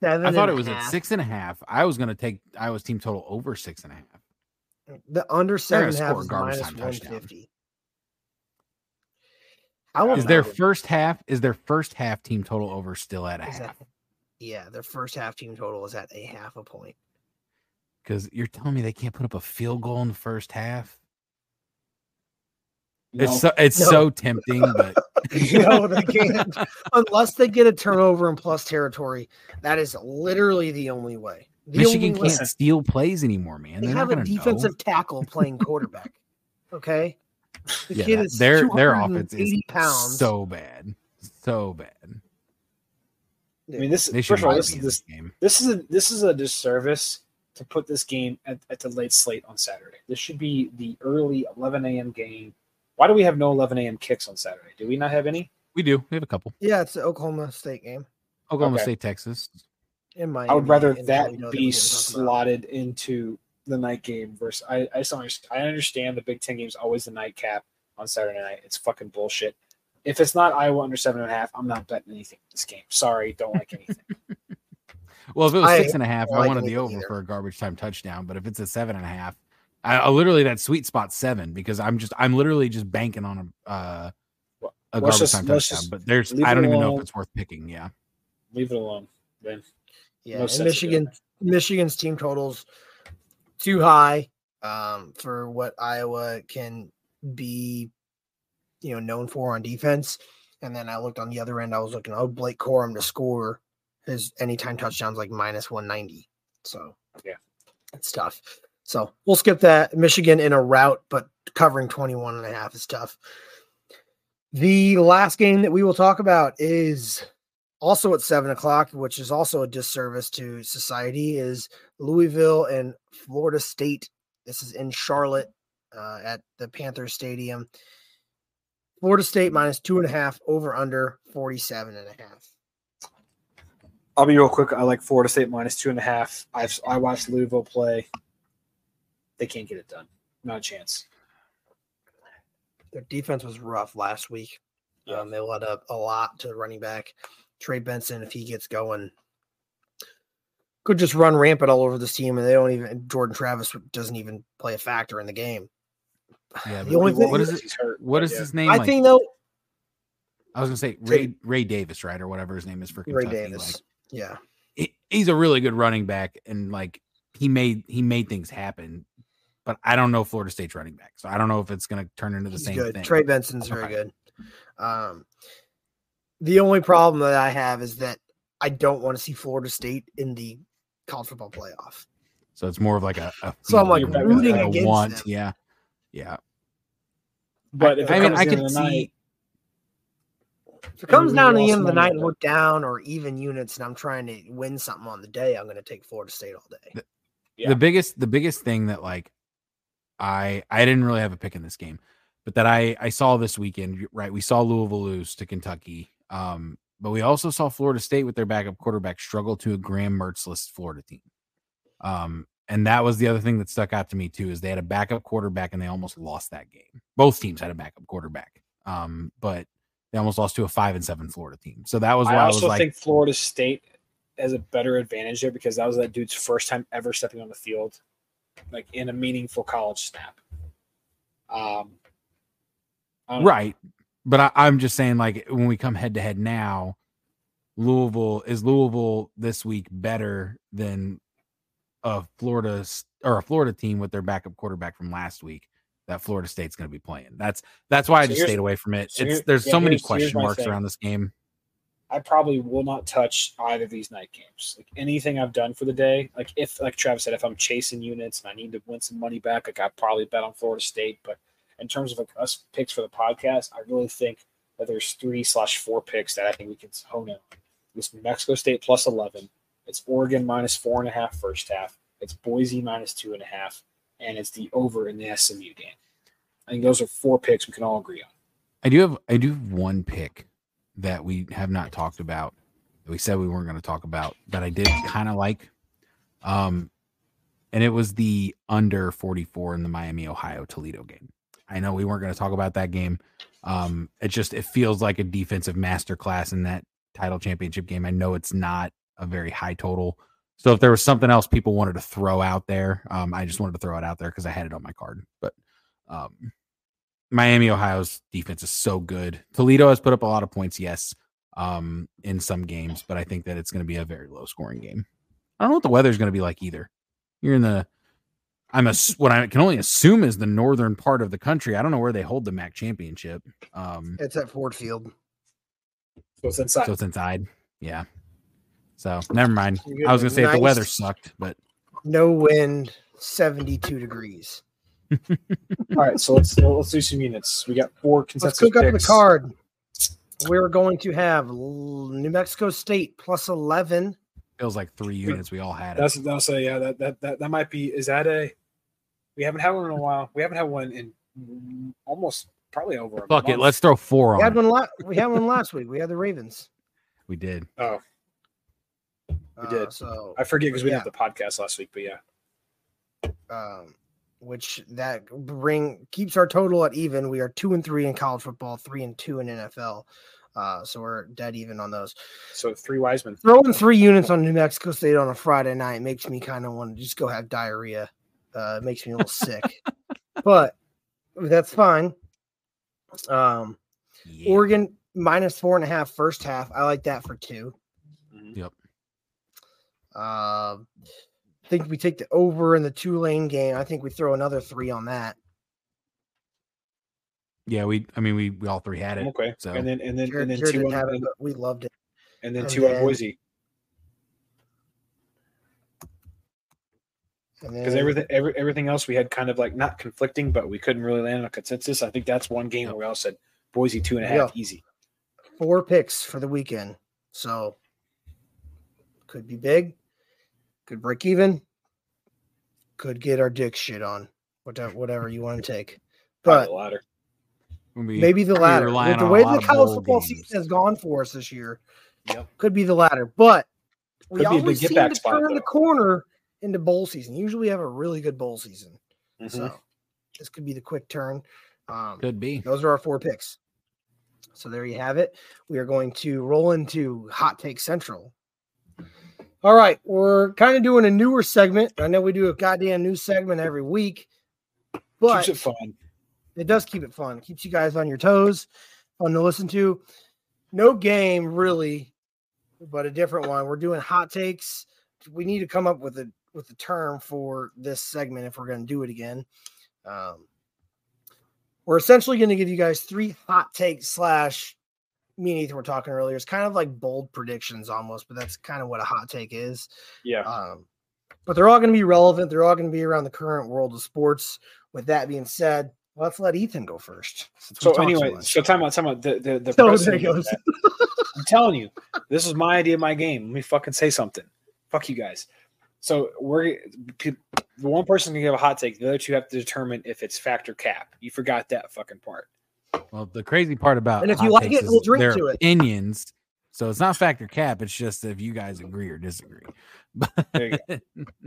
Seven I thought it was half. at six and a half. I was gonna take Iowa's team total over six and a half. The under seven and a half is minus 150. Is their first half is their first half team total over still at a is half? That, yeah, their first half team total is at a half a point. Because you're telling me they can't put up a field goal in the first half? No. It's so it's no. so tempting, but no, they can't unless they get a turnover in plus territory. That is literally the only way. The Michigan only can't way. steal plays anymore, man. They They're have a defensive know. tackle playing quarterback. Okay, the yeah, kid is their their offense is pounds. so bad, so bad. I mean, this first of all, this, is this, game. this is a this is a disservice to put this game at, at the late slate on Saturday. This should be the early 11 a.m. game why do we have no 11 a.m. kicks on Saturday? Do we not have any? We do. We have a couple. Yeah, it's the Oklahoma State game. Oklahoma okay. State, Texas. In my, I would rather that be slotted into the night game versus. I I just don't understand. I understand the Big Ten game's always the nightcap on Saturday night. It's fucking bullshit. If it's not Iowa under seven and a half, I'm not betting anything this game. Sorry, don't like anything. well, if it was I, six and a half, I, I wanted the over either. for a garbage time touchdown. But if it's a seven and a half, I, I, literally that sweet spot seven because I'm just I'm literally just banking on a uh, a garbage just, time touchdown. But there's I don't even know if it's worth picking. Yeah, leave it alone, then. Yeah, no Michigan Michigan's team totals too high um, for what Iowa can be, you know, known for on defense. And then I looked on the other end. I was looking, oh, Blake Corum to score his anytime touchdowns like minus 190. So yeah, it's tough. So we'll skip that. Michigan in a route, but covering 21 and a half is tough. The last game that we will talk about is also at seven o'clock, which is also a disservice to society, is Louisville and Florida State. This is in Charlotte uh, at the Panther Stadium. Florida State minus two and a half, over under 47 and a half. I'll be real quick. I like Florida State minus two and a half. I've I watched Louisville play they can't get it done. Not a chance. Their defense was rough last week. Yeah. Um, they let up a lot to running back Trey Benson. If he gets going, could just run rampant all over this team, and they don't even. Jordan Travis doesn't even play a factor in the game. Yeah, the only thing what is it? Hurt, what is yeah. his name? I like? think though. I was gonna say Ray Ray Davis, right, or whatever his name is for Kentucky. Ray Davis. Like, yeah, he, he's a really good running back, and like he made he made things happen but I don't know Florida State's running back, so I don't know if it's going to turn into the He's same good. thing. Trey Benson's very good. Um, the only problem that I have is that I don't want to see Florida State in the college football playoff. So it's more of like a, a so I'm like rooting like against want. Them. Yeah, yeah. But I, I mean, I can see. Night, if it comes down to the end of the night and we're down or even units, and I'm trying to win something on the day, I'm going to take Florida State all day. The, yeah. the biggest, the biggest thing that like I I didn't really have a pick in this game, but that I I saw this weekend. Right, we saw Louisville lose to Kentucky, um, but we also saw Florida State with their backup quarterback struggle to a Graham Mertzless Florida team. Um, and that was the other thing that stuck out to me too is they had a backup quarterback and they almost lost that game. Both teams had a backup quarterback, um, but they almost lost to a five and seven Florida team. So that was why I, I also like, think Florida State has a better advantage there because that was that dude's first time ever stepping on the field, like in a meaningful college snap. Um, right, but I, I'm just saying, like when we come head to head now, Louisville is Louisville this week better than a Florida or a Florida team with their backup quarterback from last week that Florida State's going to be playing. That's that's why I just stayed away from it. So it's there's yeah, so many question marks around this game. I probably will not touch either of these night games. Like anything I've done for the day, like if like Travis said, if I'm chasing units and I need to win some money back, like I probably bet on Florida State. But in terms of like us picks for the podcast, I really think that there's three slash four picks that I think we can hone in on. It's Mexico State plus eleven, it's Oregon minus four and a half first half. It's Boise minus two and a half, and it's the over in the SMU game. I think those are four picks we can all agree on. I do have I do have one pick that we have not talked about. That we said we weren't going to talk about that I did kind of like. Um, and it was the under 44 in the Miami Ohio Toledo game. I know we weren't going to talk about that game. Um, it just it feels like a defensive masterclass in that title championship game. I know it's not a very high total. So if there was something else people wanted to throw out there, um, I just wanted to throw it out there because I had it on my card. But um, Miami, Ohio's defense is so good. Toledo has put up a lot of points, yes, um, in some games, but I think that it's going to be a very low scoring game. I don't know what the weather's going to be like either. You're in the, I'm a what I can only assume is the northern part of the country. I don't know where they hold the MAC championship. Um, it's at Ford Field. So it's inside. So it's inside. Yeah. So never mind. I was gonna say nice. if the weather sucked, but no wind, seventy-two degrees. All right, so let's let's do some units. We got four consensus. Let's cook up the card. We're going to have New Mexico State plus eleven. Feels like three units. We all had it. That's that's a yeah. That that that that might be. Is that a? We haven't had one in a while. We haven't had one in almost probably over. Fuck month. it. Let's throw four we on. Had one la- we had one last week. We had the Ravens. We did. Oh, we did. Uh, so I forget because we yeah. did the podcast last week, but yeah. Um, which that bring keeps our total at even. We are two and three in college football, three and two in NFL. Uh, so we're dead even on those. So three Wiseman throwing three units on New Mexico State on a Friday night makes me kind of want to just go have diarrhea. Uh, it makes me a little sick, but that's fine. Um, yeah. Oregon minus four and a half first half. I like that for 2 mm-hmm. Yep. Uh, I think we take the over in the Tulane game. I think we throw another three on that. Yeah, we. I mean, we we all three had it. Okay. So and then and then Jared, and then two on, it, we loved it. And then and two then, on Boise. Because everything every, everything else we had kind of like not conflicting, but we couldn't really land on a consensus. I think that's one game where we all said Boise two and a half yeah. easy. Four picks for the weekend, so could be big could break even, could get our dick shit on, whatever whatever you want to take. But the latter. maybe the latter. With the way the college football games. season has gone for us this year, yep. could be the latter. But we could always seem to spot, turn though. the corner into bowl season. Usually we have a really good bowl season. Mm-hmm. So this could be the quick turn. Um, could be. Those are our four picks. So there you have it. We are going to roll into Hot Take Central. All right, we're kind of doing a newer segment. I know we do a goddamn new segment every week, but keeps it fun. It does keep it fun. It keeps you guys on your toes, fun to listen to. No game really, but a different one. We're doing hot takes. We need to come up with a with a term for this segment if we're going to do it again. Um, we're essentially going to give you guys three hot takes slash me and Ethan were talking earlier. It's kind of like bold predictions almost, but that's kind of what a hot take is. Yeah. Um, but they're all going to be relevant. They're all going to be around the current world of sports. With that being said, let's let Ethan go first. So anyway, so time out, time out. The the, the oh, there goes. I'm telling you, this is my idea, my game. Let me fucking say something. Fuck you guys. So we're the one person can give a hot take. The other two have to determine if it's factor cap. You forgot that fucking part. Well, the crazy part about and if you like it, we'll drink to it. Opinions So it's not factor cap. It's just if you guys agree or disagree.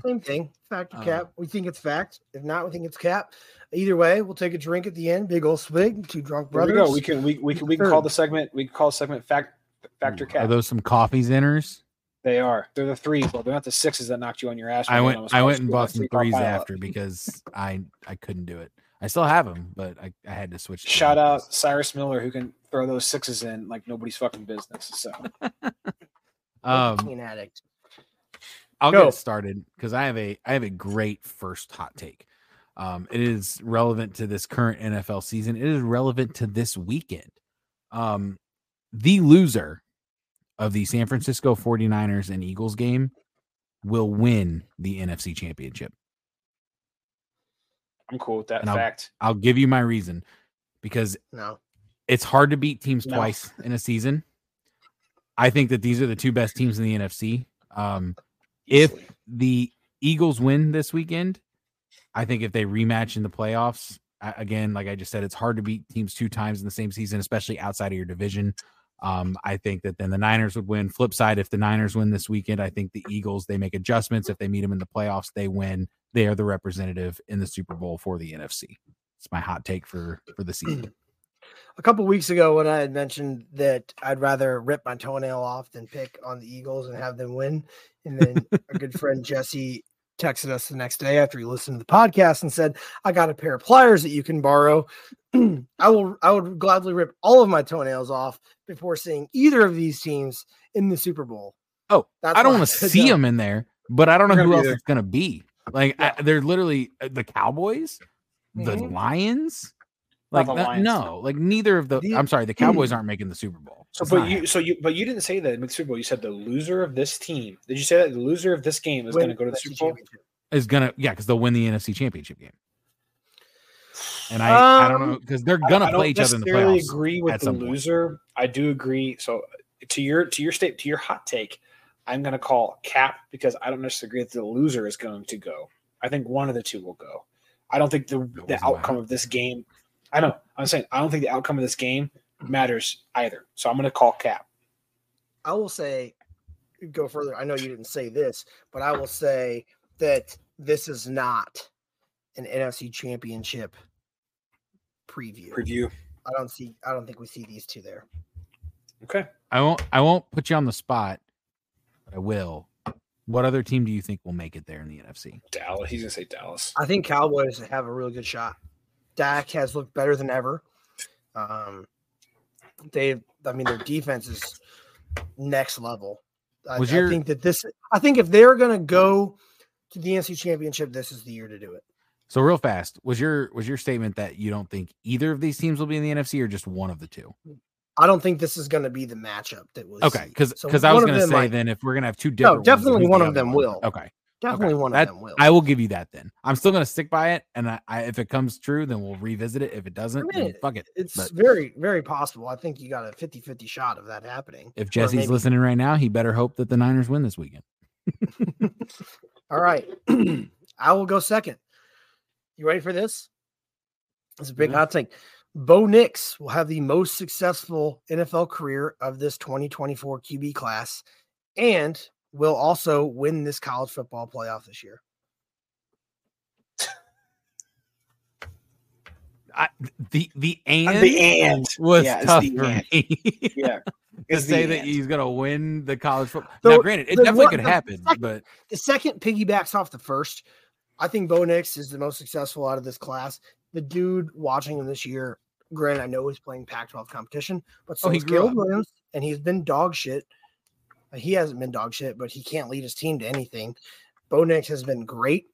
Same thing. Factor uh, cap. we think it's fact. If not, we think it's cap. Either way, we'll take a drink at the end. Big old swig. Two drunk brothers. we go. We can we, we can we can call the segment. We can call segment fact factor cap. Are those some coffee zinners? They are. They're the threes. Well, they're not the sixes that knocked you on your ass. I went. I went and bought some threes after because I I couldn't do it. I still have them, but I, I had to switch. To Shout out Cyrus Miller who can throw those sixes in like nobody's fucking business. So, um, addict. I'll Go. get started because I have a I have a great first hot take. Um, it is relevant to this current NFL season. It is relevant to this weekend. Um, the loser of the San Francisco 49ers and Eagles game will win the NFC championship. I'm cool with that and fact. I'll, I'll, give you my reason because no, it's hard to beat teams no. twice in a season. I think that these are the two best teams in the NFC. Um, if the Eagles win this weekend, I think if they rematch in the playoffs, again, like I just said, it's hard to beat teams two times in the same season, especially outside of your division. Um, I think that then the Niners would win. Flip side, if the Niners win this weekend, I think the Eagles they make adjustments. If they meet them in the playoffs, they win. They are the representative in the Super Bowl for the NFC. It's my hot take for for the season. A couple weeks ago, when I had mentioned that I'd rather rip my toenail off than pick on the Eagles and have them win, and then a good friend Jesse texted us the next day after he listened to the podcast and said, "I got a pair of pliers that you can borrow. I will. I would gladly rip all of my toenails off before seeing either of these teams in the Super Bowl." Oh, That's I don't want to see them in there, but I don't know who else there. it's going to be. Like yeah. I, they're literally uh, the Cowboys, the mm-hmm. Lions. Like no, like neither of the, the. I'm sorry, the Cowboys aren't making the Super Bowl. So, but you, so you, but you didn't say that in the Super Bowl. You said the loser of this team. Did you say that the loser of this game is going to go to the Super Bowl? Is gonna, yeah, because they'll win the NFC Championship game. And I, um, I don't know because they're gonna play each other in the playoffs. Agree with the loser. Point. I do agree. So to your to your state to your hot take, I'm gonna call cap because I don't necessarily agree that the loser is going to go. I think one of the two will go. I don't think the the outcome of this game. I know. I'm saying I don't think the outcome of this game matters either. So I'm going to call cap. I will say, go further. I know you didn't say this, but I will say that this is not an NFC Championship preview. Preview. I don't see. I don't think we see these two there. Okay. I won't. I won't put you on the spot, but I will. What other team do you think will make it there in the NFC? Dallas. He's gonna say Dallas. I think Cowboys have a really good shot. Dak has looked better than ever. Um, they, I mean, their defense is next level. I, your, I think that this. I think if they're gonna go to the NFC Championship, this is the year to do it. So real fast, was your was your statement that you don't think either of these teams will be in the NFC or just one of the two? I don't think this is going to be the matchup that was okay. Because because so I was going to say might, then if we're going to have two different, no, definitely one of them will. Okay, definitely okay. one that, of them will. I will give you that. Then I'm still going to stick by it, and I, I, if it comes true, then we'll revisit it. If it doesn't, I mean, fuck it. It's but, very very possible. I think you got a 50-50 shot of that happening. If Jesse's maybe... listening right now, he better hope that the Niners win this weekend. All right, I will go second. You ready for this? It's a big mm-hmm. hot take. Bo Nix will have the most successful NFL career of this 2024 QB class and will also win this college football playoff this year. I, the the uh, and the and was yeah, tough for and. me. yeah, to say and. that he's gonna win the college football. So, now, granted, it definitely what, could happen, second, but the second piggybacks off the first. I think Bo Nix is the most successful out of this class. The dude watching him this year Granted, I know he's playing Pac-12 competition, but so oh, he's Caleb Williams, and he's been dog shit. He hasn't been dog shit, but he can't lead his team to anything. Bo Nix has been great.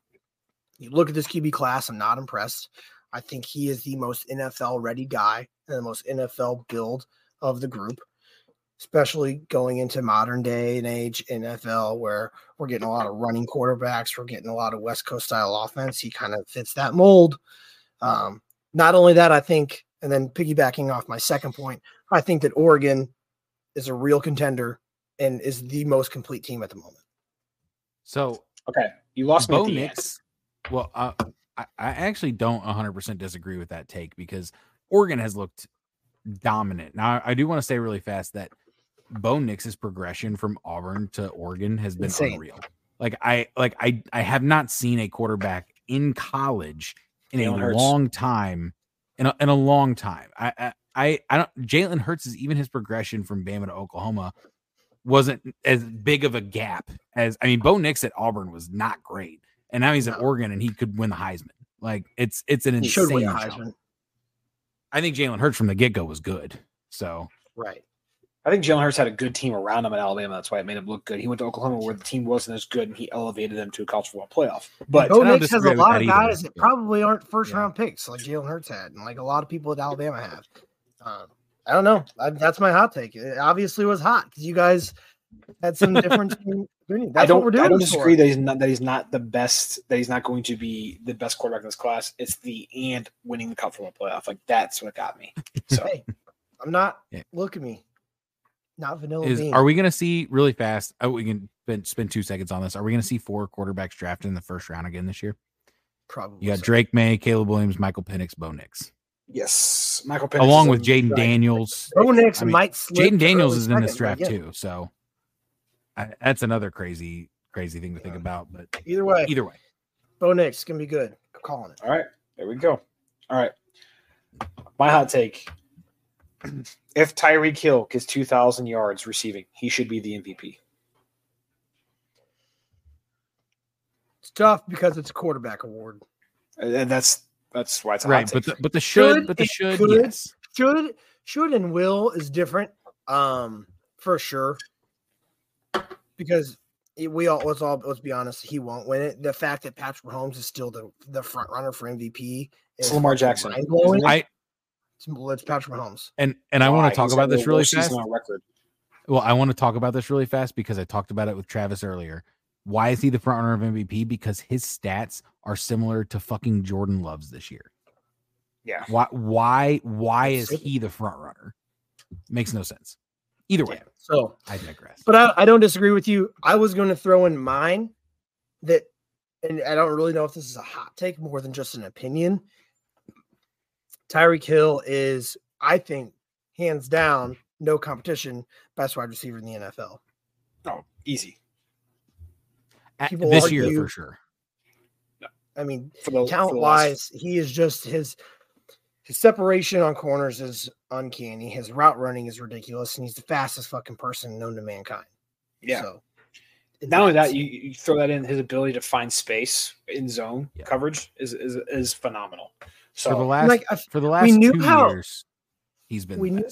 You look at this QB class, I'm not impressed. I think he is the most NFL ready guy and the most NFL build of the group, especially going into modern day and age NFL where we're getting a lot of running quarterbacks, we're getting a lot of West Coast style offense. He kind of fits that mold. Um, not only that, I think and then piggybacking off my second point, I think that Oregon is a real contender and is the most complete team at the moment. So okay, you lost Bo Nix. Well, uh, I, I actually don't 100% disagree with that take because Oregon has looked dominant. Now, I do want to say really fast that Bo Nix's progression from Auburn to Oregon has been Insane. unreal. Like I like I I have not seen a quarterback in college in Jalen a Hurts. long time. In a, in a long time. I I I don't Jalen Hurts is even his progression from Bama to Oklahoma wasn't as big of a gap as I mean Bo Nix at Auburn was not great. And now he's at Oregon and he could win the Heisman. Like it's it's an he insane should win the Heisman. I think Jalen Hurts from the get go was good. So right. I think Jalen Hurts had a good team around him at Alabama. That's why it made him look good. He went to Oklahoma where the team wasn't as good, and he elevated them to a college football playoff. But Bo Nix has a lot of guys that, that probably aren't first yeah. round picks, like Jalen Hurts had, and like a lot of people at Alabama have. Um, I don't know. I, that's my hot take. It obviously was hot because you guys had some difference. That's I don't. What we're doing. I don't disagree that he's not that he's not the best. That he's not going to be the best quarterback in this class. It's the and winning the cup football playoff. Like that's what got me. So hey, I'm not. Yeah. Look at me not vanilla is, bean. Are we going to see really fast? Oh, we can spend, spend two seconds on this. Are we going to see four quarterbacks drafted in the first round again this year? Probably. You got so. Drake Maye, Caleb Williams, Michael Penix, Bo Nix. Yes, Michael Penix along with Jayden Daniels. Bo Nix I mean, might. Jayden Daniels is in this draft too, so I, that's another crazy, crazy thing to think about. But either way, either way, Bo Nix can be good. I'm calling it. All right, there we go. All right, my hot take if Tyreek Hill gets 2,000 yards receiving, he should be the MVP. It's tough because it's a quarterback award. And that's that's why it's right. But the, but the should, should but the should, could, yes. should, should, and will is different, um, for sure. Because we all let's all let's be honest, he won't win it. The fact that Patrick Mahomes is still the the front runner for MVP is Lamar Jackson. I it's Patrick Mahomes. And and I want to talk about this really fast. Well, I want to talk about this really fast because I talked about it with Travis earlier. Why is he the front runner of MVP? Because his stats are similar to fucking Jordan Love's this year. Yeah. Why why why is he the front runner? Makes no sense. Either way. Yeah. So I digress. But I, I don't disagree with you. I was going to throw in mine that and I don't really know if this is a hot take more than just an opinion. Tyreek Hill is, I think, hands down, no competition, best wide receiver in the NFL. Oh, easy. People this argue, year for sure. I mean, the, talent wise, he is just his his separation on corners is uncanny. His route running is ridiculous, and he's the fastest fucking person known to mankind. Yeah. So, not only that, you, you, throw that in his ability to find space in zone yeah. coverage is, is is phenomenal. So for the last like, for the last we knew two how, years, he's been we knew,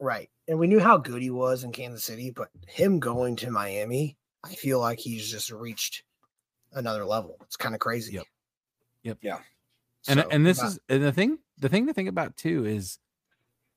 right, and we knew how good he was in Kansas City, but him going to Miami, I feel like he's just reached another level. It's kind of crazy. Yep. Yep. Yeah. And so, and this is and the thing the thing to think about too is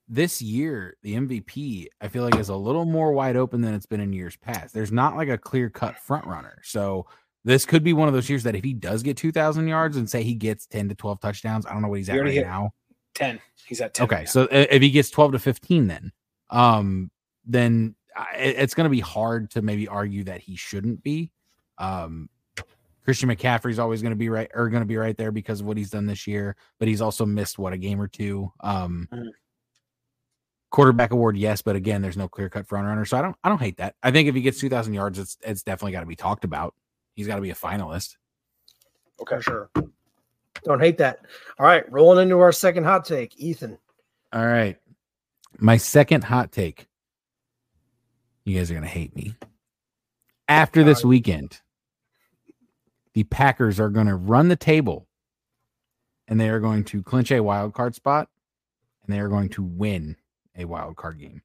this year the MVP I feel like is a little more wide open than it's been in years past. There's not like a clear cut front runner. So this could be one of those years that if he does get 2,000 yards and say he gets 10 to 12 touchdowns, I don't know what he's at right now. 10. He's at 10. Okay. Right so if he gets 12 to 15, then, um, then it's going to be hard to maybe argue that he shouldn't be. Um, Christian McCaffrey's always going to be right or going to be right there because of what he's done this year, but he's also missed what a game or two. Um, mm-hmm. quarterback award, yes, but again, there's no clear cut front runner, so I don't, I don't hate that. I think if he gets 2,000 yards, it's, it's definitely got to be talked about he's got to be a finalist. Okay, sure. Don't hate that. All right, rolling into our second hot take, Ethan. All right, my second hot take. You guys are gonna hate me. After this weekend, the Packers are going to run the table, and they are going to clinch a wild card spot, and they are going to win a wild card game.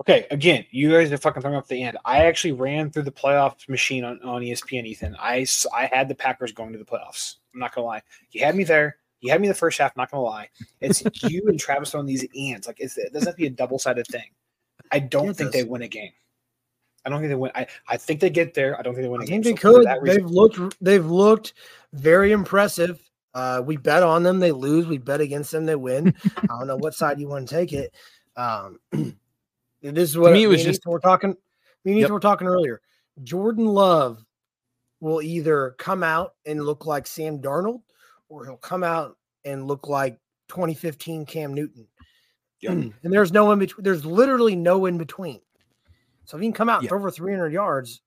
Okay, again, you guys are fucking throwing up the end. I actually ran through the playoff machine on, on ESPN, Ethan. I, I had the Packers going to the playoffs. I'm not gonna lie. You had me there. You had me the first half. Not gonna lie. It's you and Travis on these ends. Like it doesn't have to be a double sided thing. I don't think they win a game. I don't think they win. I, I think they get there. I don't think they win a I game. Think they so could. They've looked. They've looked very impressive. Uh, we bet on them. They lose. We bet against them. They win. I don't know what side you want to take it. Um, This is what to me, it was just we're talking. Me yep. we're talking earlier. Jordan Love will either come out and look like Sam Darnold, or he'll come out and look like 2015 Cam Newton. Yep. and there's no in between. There's literally no in between. So if he can come out yeah. over 300 yards,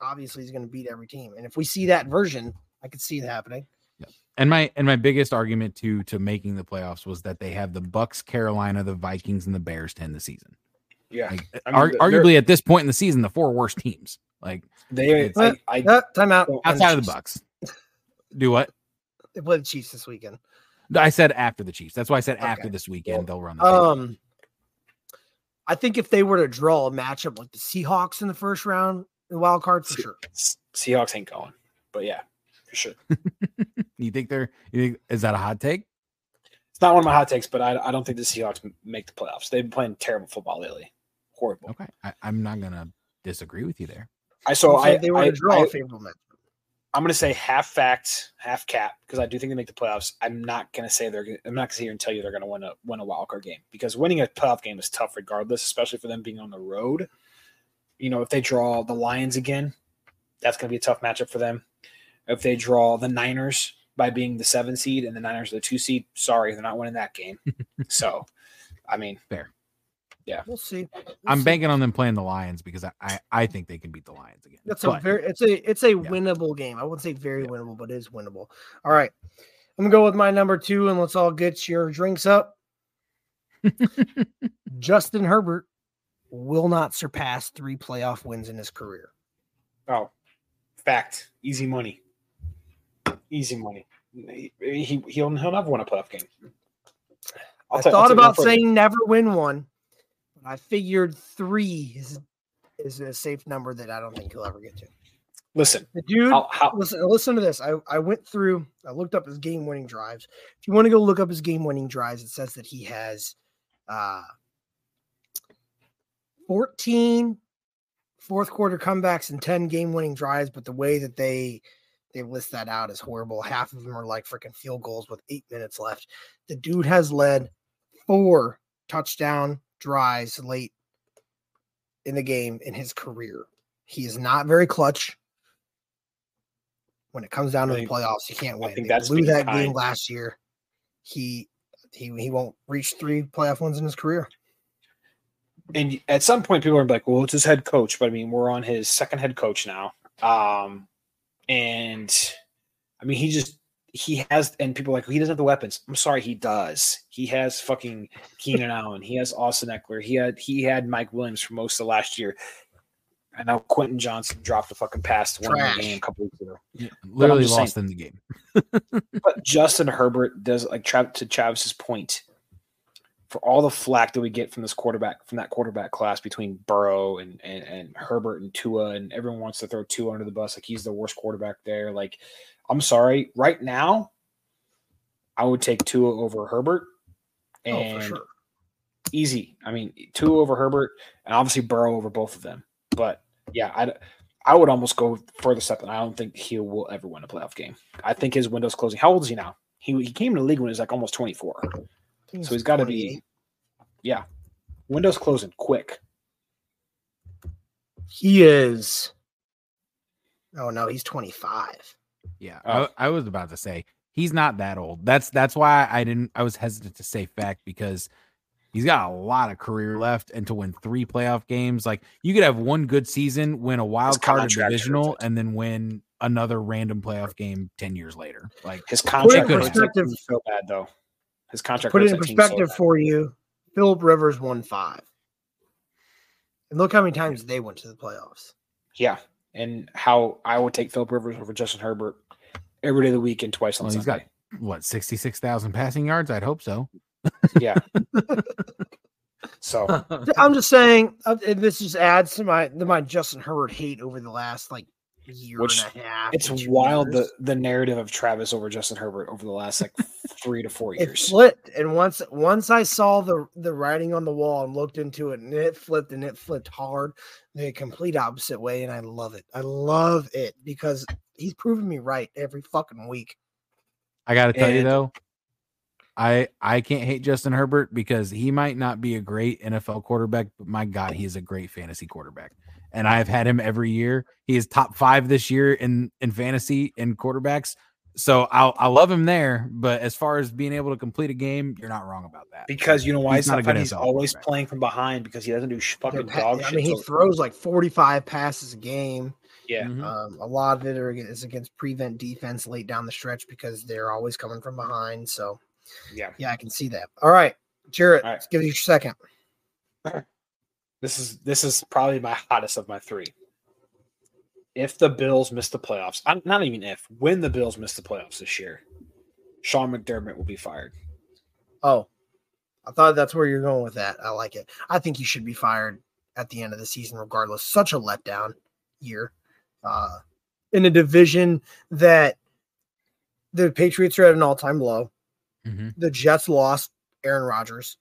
obviously he's going to beat every team. And if we see that version, I could see it happening. And my and my biggest argument to to making the playoffs was that they have the Bucs, Carolina, the Vikings, and the Bears to end the season. Yeah, like, I mean, arguably at this point in the season, the four worst teams. Like they, I, I, uh, time out outside of the Bucs. Do what? They play the Chiefs this weekend. I said after the Chiefs. That's why I said okay. after this weekend they'll run. The um, I think if they were to draw a matchup like the Seahawks in the first round, the wild card for sure. Seahawks ain't going, but yeah, for sure. you think they're? You think is that a hot take? It's not one of my hot takes, but I, I don't think the Seahawks make the playoffs. They've been playing terrible football lately. Horrible. Okay, I, am not gonna disagree with you there. I so I they were I, to draw I, a favorable match. I'm going to say half fact, half cap because I do think they make the playoffs. I'm not going to say they're. Gonna, I'm not going to sit here and tell you they're going to win a win a wild card game because winning a playoff game is tough regardless, especially for them being on the road. You know, if they draw the Lions again, that's going to be a tough matchup for them. If they draw the Niners by being the seven seed and the Niners are the two seed, sorry, they're not winning that game. so, I mean, fair. Yeah, we'll see. We'll I'm see. banking on them playing the Lions because I, I, I think they can beat the Lions again. That's but, a very it's a it's a yeah. winnable game. I wouldn't say very yeah. winnable, but it is winnable. All right. I'm gonna go with my number two and let's all get your drinks up. Justin Herbert will not surpass three playoff wins in his career. Oh, fact. Easy money. Easy money. He, he he'll he'll never win a playoff game. I'll I t- thought about saying never win one, I figured three is is a safe number that I don't think he'll ever get to. Listen, the dude. How, how, listen, listen to this. I, I went through. I looked up his game winning drives. If you want to go look up his game winning drives, it says that he has uh 14 fourth quarter comebacks and 10 game winning drives. But the way that they they list that out is horrible. Half of them are like freaking field goals with eight minutes left. The dude has led four touchdown drives late in the game in his career. He is not very clutch. When it comes down to the playoffs, he can't win. I think they that's blew that kind. game last year. He he he won't reach three playoff wins in his career. And at some point, people are like, "Well, it's his head coach," but I mean, we're on his second head coach now. Um, and I mean, he just he has, and people like he doesn't have the weapons. I'm sorry, he does. He has fucking Keenan Allen. He has Austin Ekeler. He had he had Mike Williams for most of last year. I know Quentin Johnston dropped a fucking pass to one game a couple weeks ago. Yeah, literally lost saying, in the game. but Justin Herbert does like to Travis's point. For all the flack that we get from this quarterback from that quarterback class between Burrow and, and and Herbert and Tua, and everyone wants to throw Tua under the bus like he's the worst quarterback there. Like I'm sorry. Right now, I would take Tua over Herbert. Oh, and oh, sure. easy. I mean, Tua over Herbert, and obviously Burrow over both of them. But yeah, I, I would almost go further step, and I don't think he will ever win a playoff game. I think his window's closing. How old is he now? He he came to the league when he was like almost 24. He's so he's got to be, yeah, window's closing quick. He is. Oh no, he's 25. Yeah, oh. I, I, was about to say he's not that old. That's that's why I didn't. I was hesitant to say fact because he's got a lot of career left, and to win three playoff games, like you could have one good season, win a wild his card divisional, and then win another random playoff game ten years later. Like his contract perspective so bad though. His contract. Put it in perspective so for you. Philip Rivers won five, and look how many mm-hmm. times they went to the playoffs. Yeah, and how I would take Philip Rivers over Justin Herbert every day of the week and twice on well, Sunday. He's got what sixty six thousand passing yards. I'd hope so. yeah. so I'm just saying, uh, this just adds to my to my Justin Herbert hate over the last like year Which, and a half. It's wild years. the the narrative of Travis over Justin Herbert over the last like three to four years. It flipped, and once once I saw the the writing on the wall and looked into it, and it flipped, and it flipped hard, the complete opposite way, and I love it. I love it because he's proven me right every fucking week. I got to tell and, you though, I I can't hate Justin Herbert because he might not be a great NFL quarterback, but my God, he is a great fantasy quarterback and I've had him every year. He is top five this year in in fantasy in quarterbacks. So I I love him there, but as far as being able to complete a game, you're not wrong about that. Because you know why he's, not a he's always playing from behind because he doesn't do fucking dog I mean, he throws like 45 passes a game. Yeah. Mm-hmm. Um, a lot of it is against prevent defense late down the stretch because they're always coming from behind. So, yeah, yeah, I can see that. All right, Jarrett, All right. let's give you your second. This is this is probably my hottest of my three. If the Bills miss the playoffs, I'm, not even if, when the Bills miss the playoffs this year, Sean McDermott will be fired. Oh, I thought that's where you're going with that. I like it. I think he should be fired at the end of the season, regardless. Such a letdown year uh, in a division that the Patriots are at an all time low. Mm-hmm. The Jets lost Aaron Rodgers.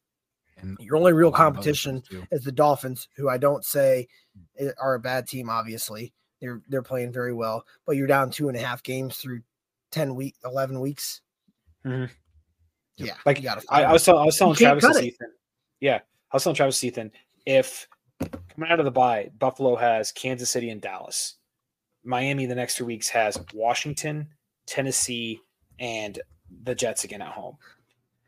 And your only real competition is the Dolphins, who I don't say are a bad team. Obviously, they're they're playing very well, but you're down two and a half games through ten week, eleven weeks. Mm-hmm. Yeah, like you gotta I, I, was telling, I was telling Travis and Ethan. Yeah, I was telling Travis Ethan if coming out of the bye, Buffalo has Kansas City and Dallas. Miami the next two weeks has Washington, Tennessee, and the Jets again at home.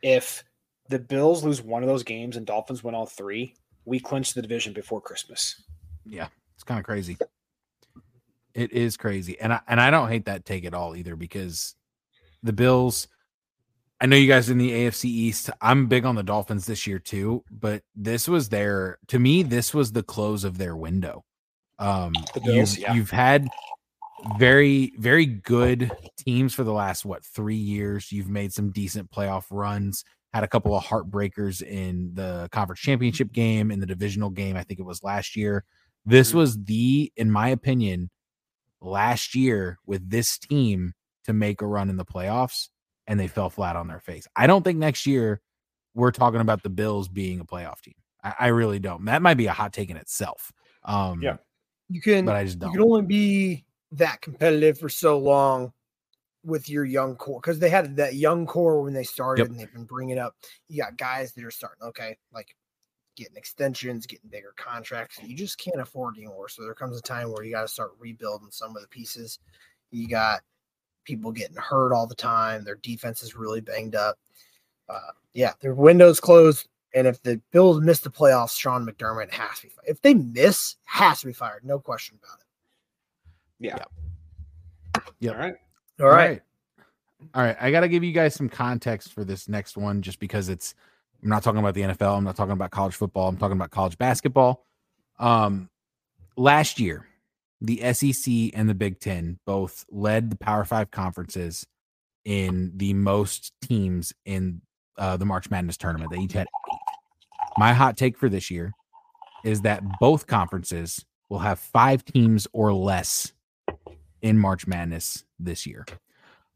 If the Bills lose one of those games and Dolphins win all three, we clinch the division before Christmas. Yeah, it's kind of crazy. It is crazy, and I and I don't hate that take at all either because the Bills. I know you guys in the AFC East. I'm big on the Dolphins this year too, but this was their to me. This was the close of their window. Um, Bills, you've, yeah. you've had very very good teams for the last what three years. You've made some decent playoff runs. Had a couple of heartbreakers in the conference championship game, in the divisional game. I think it was last year. This mm-hmm. was the, in my opinion, last year with this team to make a run in the playoffs, and they fell flat on their face. I don't think next year we're talking about the Bills being a playoff team. I, I really don't. That might be a hot take in itself. Um, yeah, you can, but I just don't. You can only be that competitive for so long with your young core because they had that young core when they started yep. and they've been bringing up. You got guys that are starting, okay, like getting extensions, getting bigger contracts. You just can't afford anymore. So there comes a time where you got to start rebuilding some of the pieces. You got people getting hurt all the time. Their defense is really banged up. Uh, yeah, their window's closed. And if the Bills miss the playoffs, Sean McDermott has to be fired. If they miss, has to be fired. No question about it. Yeah. Yeah. All right. All right. All right. I got to give you guys some context for this next one just because it's, I'm not talking about the NFL. I'm not talking about college football. I'm talking about college basketball. Um, last year, the SEC and the Big Ten both led the Power Five conferences in the most teams in uh, the March Madness tournament. They each had eight. My hot take for this year is that both conferences will have five teams or less in March Madness this year.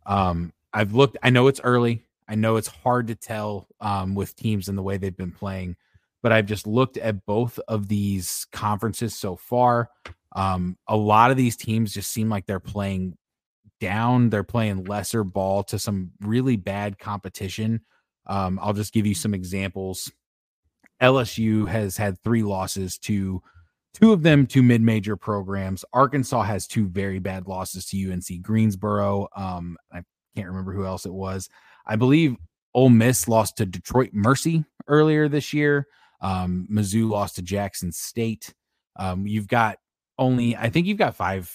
Um, I've looked, I know it's early. I know it's hard to tell um, with teams and the way they've been playing, but I've just looked at both of these conferences so far. Um, a lot of these teams just seem like they're playing down, they're playing lesser ball to some really bad competition. Um, I'll just give you some examples. LSU has had three losses to two of them to mid-major programs. Arkansas has two very bad losses to UNC Greensboro. Um, I can't remember who else it was. I believe Ole Miss lost to Detroit Mercy earlier this year. Um, Mizzou lost to Jackson State. Um, you've got only, I think you've got five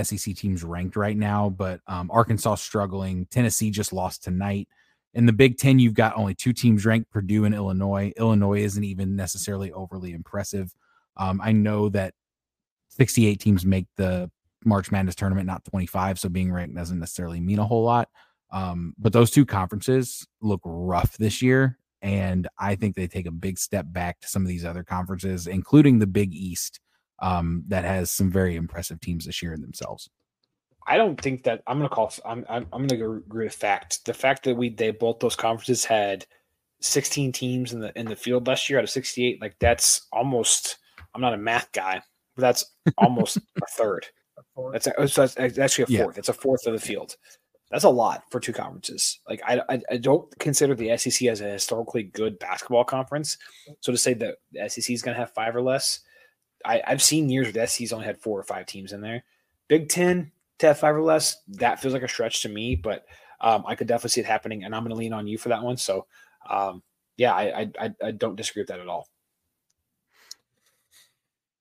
SEC teams ranked right now, but um, Arkansas struggling. Tennessee just lost tonight. In the Big Ten, you've got only two teams ranked, Purdue and Illinois. Illinois isn't even necessarily overly impressive. Um, I know that 68 teams make the March Madness tournament, not 25. So being ranked doesn't necessarily mean a whole lot. Um, but those two conferences look rough this year. And I think they take a big step back to some of these other conferences, including the Big East, um, that has some very impressive teams this year in themselves. I don't think that I'm going to call. I'm I'm, I'm going to agree with fact. The fact that we they both those conferences had 16 teams in the in the field last year out of 68, like that's almost I'm not a math guy, but that's almost a third. That's, a, that's, actually a fourth. Yeah. It's a fourth of the field. That's a lot for two conferences. Like I, I, I, don't consider the SEC as a historically good basketball conference. So to say that the SEC is going to have five or less, I, I've seen years where the SEC's only had four or five teams in there. Big Ten, to have five or less. That feels like a stretch to me, but um, I could definitely see it happening, and I'm going to lean on you for that one. So, um, yeah, I, I I don't disagree with that at all.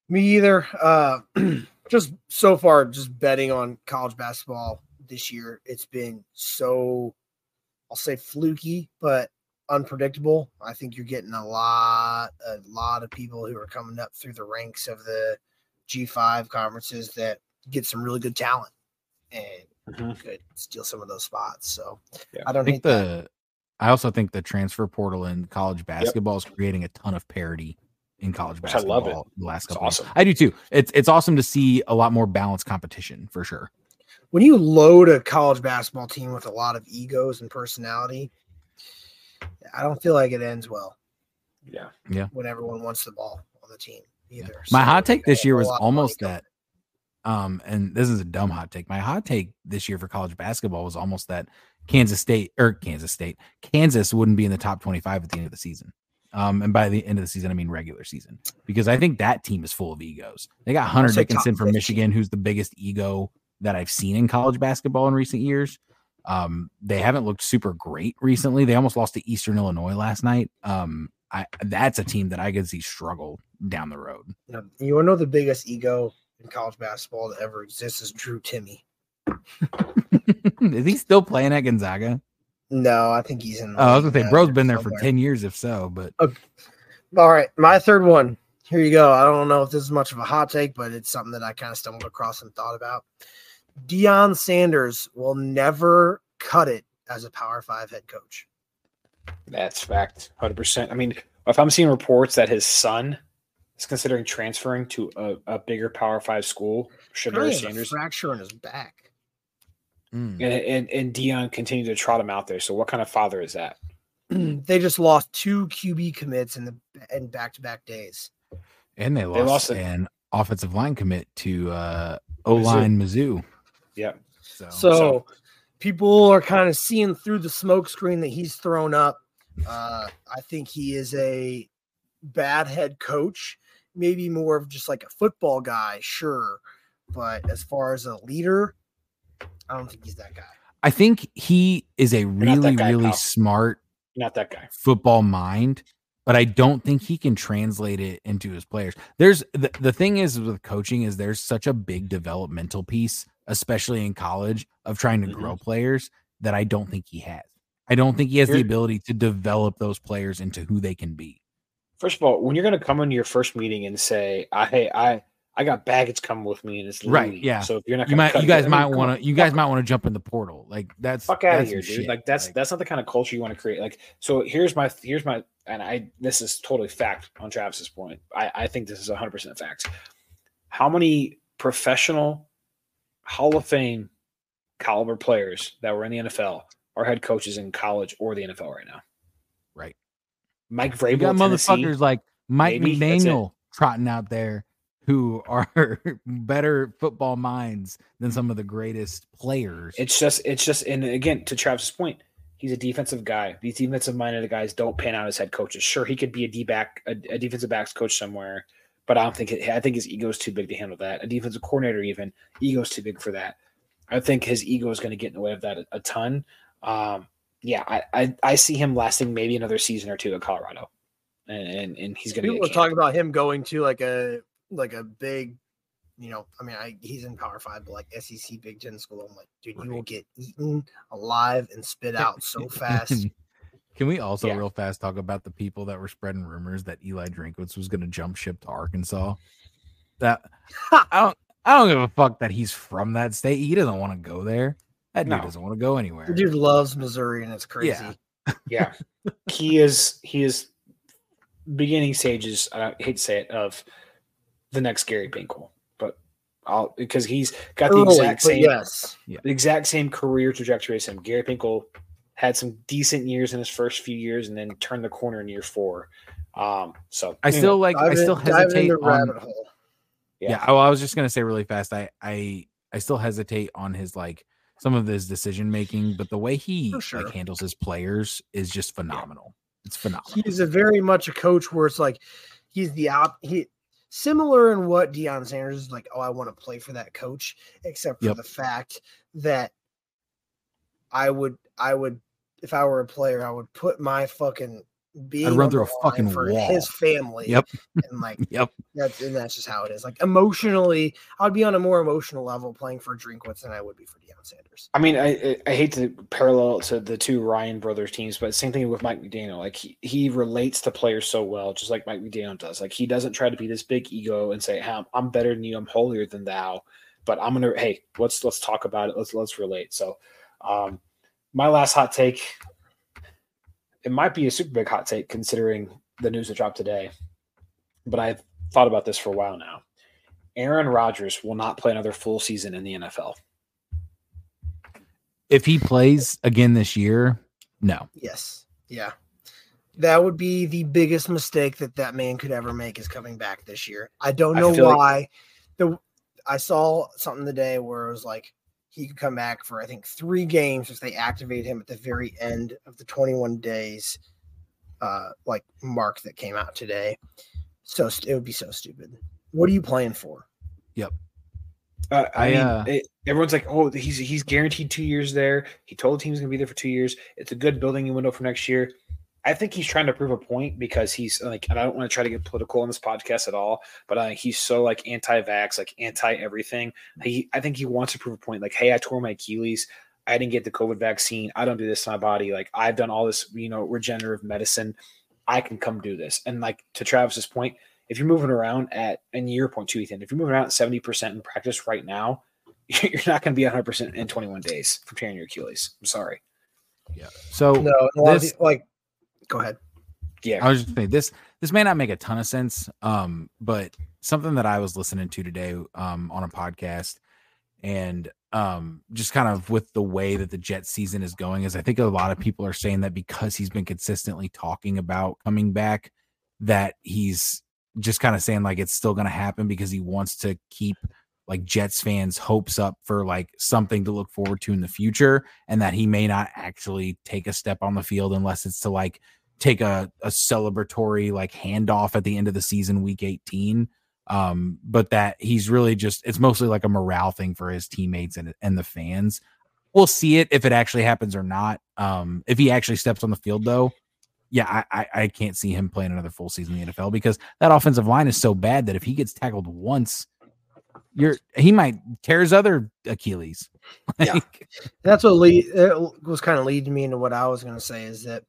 Me either. Uh, just so far, just betting on college basketball this year, it's been so, I'll say fluky, but unpredictable. I think you're getting a lot, a lot of people who are coming up through the ranks of the G5 conferences that get some really good talent and mm-hmm. could steal some of those spots. So yeah. I don't I think the. That. I also think the transfer portal in college basketball yep. is creating a ton of parity in college basketball. I love it. The last couple, awesome. I do too. It's it's awesome to see a lot more balanced competition for sure. When you load a college basketball team with a lot of egos and personality, I don't feel like it ends well. Yeah, yeah. When everyone wants the ball on the team, either. Yeah. My so hot take this year was almost that. Um, and this is a dumb hot take. My hot take this year for college basketball was almost that Kansas State or Kansas State, Kansas wouldn't be in the top 25 at the end of the season. Um, and by the end of the season, I mean regular season, because I think that team is full of egos. They got Hunter Dickinson from Michigan, who's the biggest ego that I've seen in college basketball in recent years. Um, they haven't looked super great recently. They almost lost to Eastern Illinois last night. Um, I that's a team that I could see struggle down the road. you want to know the biggest ego in college basketball that ever exists is Drew Timme. is he still playing at Gonzaga? No, I think he's in. Oh, I was gonna say, bro's been there somewhere. for ten years, if so. But okay. all right, my third one. Here you go. I don't know if this is much of a hot take, but it's something that I kind of stumbled across and thought about. Deion Sanders will never cut it as a Power Five head coach. That's fact, hundred percent. I mean, if I'm seeing reports that his son is considering transferring to a, a bigger Power Five school, Shedeur Sanders fracture in his back. Mm. And, and and Deion continued to trot him out there. So what kind of father is that? they just lost two QB commits in the in back to back days. And they lost, they lost an a, offensive line commit to uh O line Mizzou. Mizzou. Yeah. So, so, so people are kind of seeing through the smoke screen that he's thrown up. Uh, I think he is a bad head coach, maybe more of just like a football guy, sure. But as far as a leader, I don't think he's that guy. I think he is a really, guy, really pal. smart, not that guy, football mind, but I don't think he can translate it into his players. There's the, the thing is with coaching is there's such a big developmental piece, especially in college, of trying to mm-hmm. grow players that I don't think he has. I don't think he has the ability to develop those players into who they can be. First of all, when you're going to come into your first meeting and say, "I hey, I I got baggage coming with me, and it's right. Yeah. So if you're not, you might, you guys might want to, you guys might want to jump in the portal. Like that's fuck out of here, dude. Shit. Like that's like, that's not the kind of culture you want to create. Like so, here's my here's my, and I this is totally fact on Travis's point. I I think this is 100 percent fact. How many professional Hall of Fame caliber players that were in the NFL are head coaches in college or the NFL right now? Right. Mike Vrabel, you got motherfuckers like Mike maybe, McDaniel trotting out there who are better football minds than some of the greatest players. It's just, it's just, and again, to Travis's point, he's a defensive guy. These defensive minded guys don't pan out as head coaches. Sure, he could be a D back, a, a defensive backs coach somewhere, but I don't think it, I think his ego is too big to handle that. A defensive coordinator, even ego's too big for that. I think his ego is going to get in the way of that a, a ton. Um, yeah, I, I, I see him lasting maybe another season or two at Colorado, and and, and he's going to. People talking about him going to like a like a big, you know, I mean, I he's in Power Five, but like SEC Big Ten school, I'm like, dude, you will get eaten alive and spit out so fast. Can we also yeah. real fast talk about the people that were spreading rumors that Eli Drinkwitz was going to jump ship to Arkansas? That I don't, I don't give a fuck that he's from that state. He doesn't want to go there. That dude doesn't want to go anywhere. The dude loves Missouri, and it's crazy. Yeah, yeah. he is. He is beginning stages. I hate to say it of the next Gary Pinkel, but I'll because he's got the Early, exact same yes. the exact same career trajectory as him. Gary Pinkel had some decent years in his first few years and then turned the corner in year four. Um, so I still like I still in, hesitate on, Yeah, yeah oh, I was just gonna say really fast. I I I still hesitate on his like some of his decision making, but the way he sure. like handles his players is just phenomenal. Yeah. It's phenomenal. He's a very much a coach where it's like he's the out he similar in what Deion Sanders is like, oh, I want to play for that coach, except for yep. the fact that I would I would if I were a player, I would put my fucking being I'd run through a fucking for wall. his family. Yep. And like yep. That's and that's just how it is. Like emotionally, I'd be on a more emotional level playing for Drinkwitz than I would be for Deion Sanders. I mean, I I hate to parallel to the two Ryan brothers teams, but same thing with Mike McDaniel. Like he, he relates to players so well, just like Mike McDaniel does. Like he doesn't try to be this big ego and say, hey, I'm better than you, I'm holier than thou. But I'm gonna hey, let's let's talk about it. Let's let's relate. So um my last hot take it might be a super big hot take considering the news that dropped today, but I've thought about this for a while now. Aaron Rodgers will not play another full season in the NFL. If he plays again this year, no. Yes. Yeah. That would be the biggest mistake that that man could ever make is coming back this year. I don't know I why. Like- the I saw something today where it was like he could come back for I think three games if they activate him at the very end of the 21 days uh like mark that came out today. So it would be so stupid. What are you playing for? Yep. Uh, I, I mean, uh, it, everyone's like, "Oh, he's he's guaranteed two years there. He told the team's going to be there for two years. It's a good building window for next year." I think he's trying to prove a point because he's like, and I don't want to try to get political on this podcast at all, but uh, he's so like anti-vax, like anti everything. He, I think he wants to prove a point. Like, hey, I tore my Achilles. I didn't get the COVID vaccine. I don't do this to my body. Like, I've done all this, you know, regenerative medicine. I can come do this. And like to Travis's point, if you're moving around at, and your point too, Ethan, if you're moving around at seventy percent in practice right now, you're not going to be 100 percent in 21 days from tearing your Achilles. I'm sorry. Yeah. So no, this, like go ahead. Yeah, I was just saying this. This may not make a ton of sense, um, but something that I was listening to today um, on a podcast, and um, just kind of with the way that the Jet season is going, is I think a lot of people are saying that because he's been consistently talking about coming back, that he's just kind of saying like it's still going to happen because he wants to keep like Jets fans hopes up for like something to look forward to in the future and that he may not actually take a step on the field unless it's to like take a, a celebratory like handoff at the end of the season, week 18. Um, but that he's really just it's mostly like a morale thing for his teammates and, and the fans. We'll see it if it actually happens or not. Um, if he actually steps on the field though, yeah, I, I, I can't see him playing another full season in the NFL because that offensive line is so bad that if he gets tackled once, you're he might tear his other Achilles. yeah, that's what lead, was kind of leading me into what I was going to say is that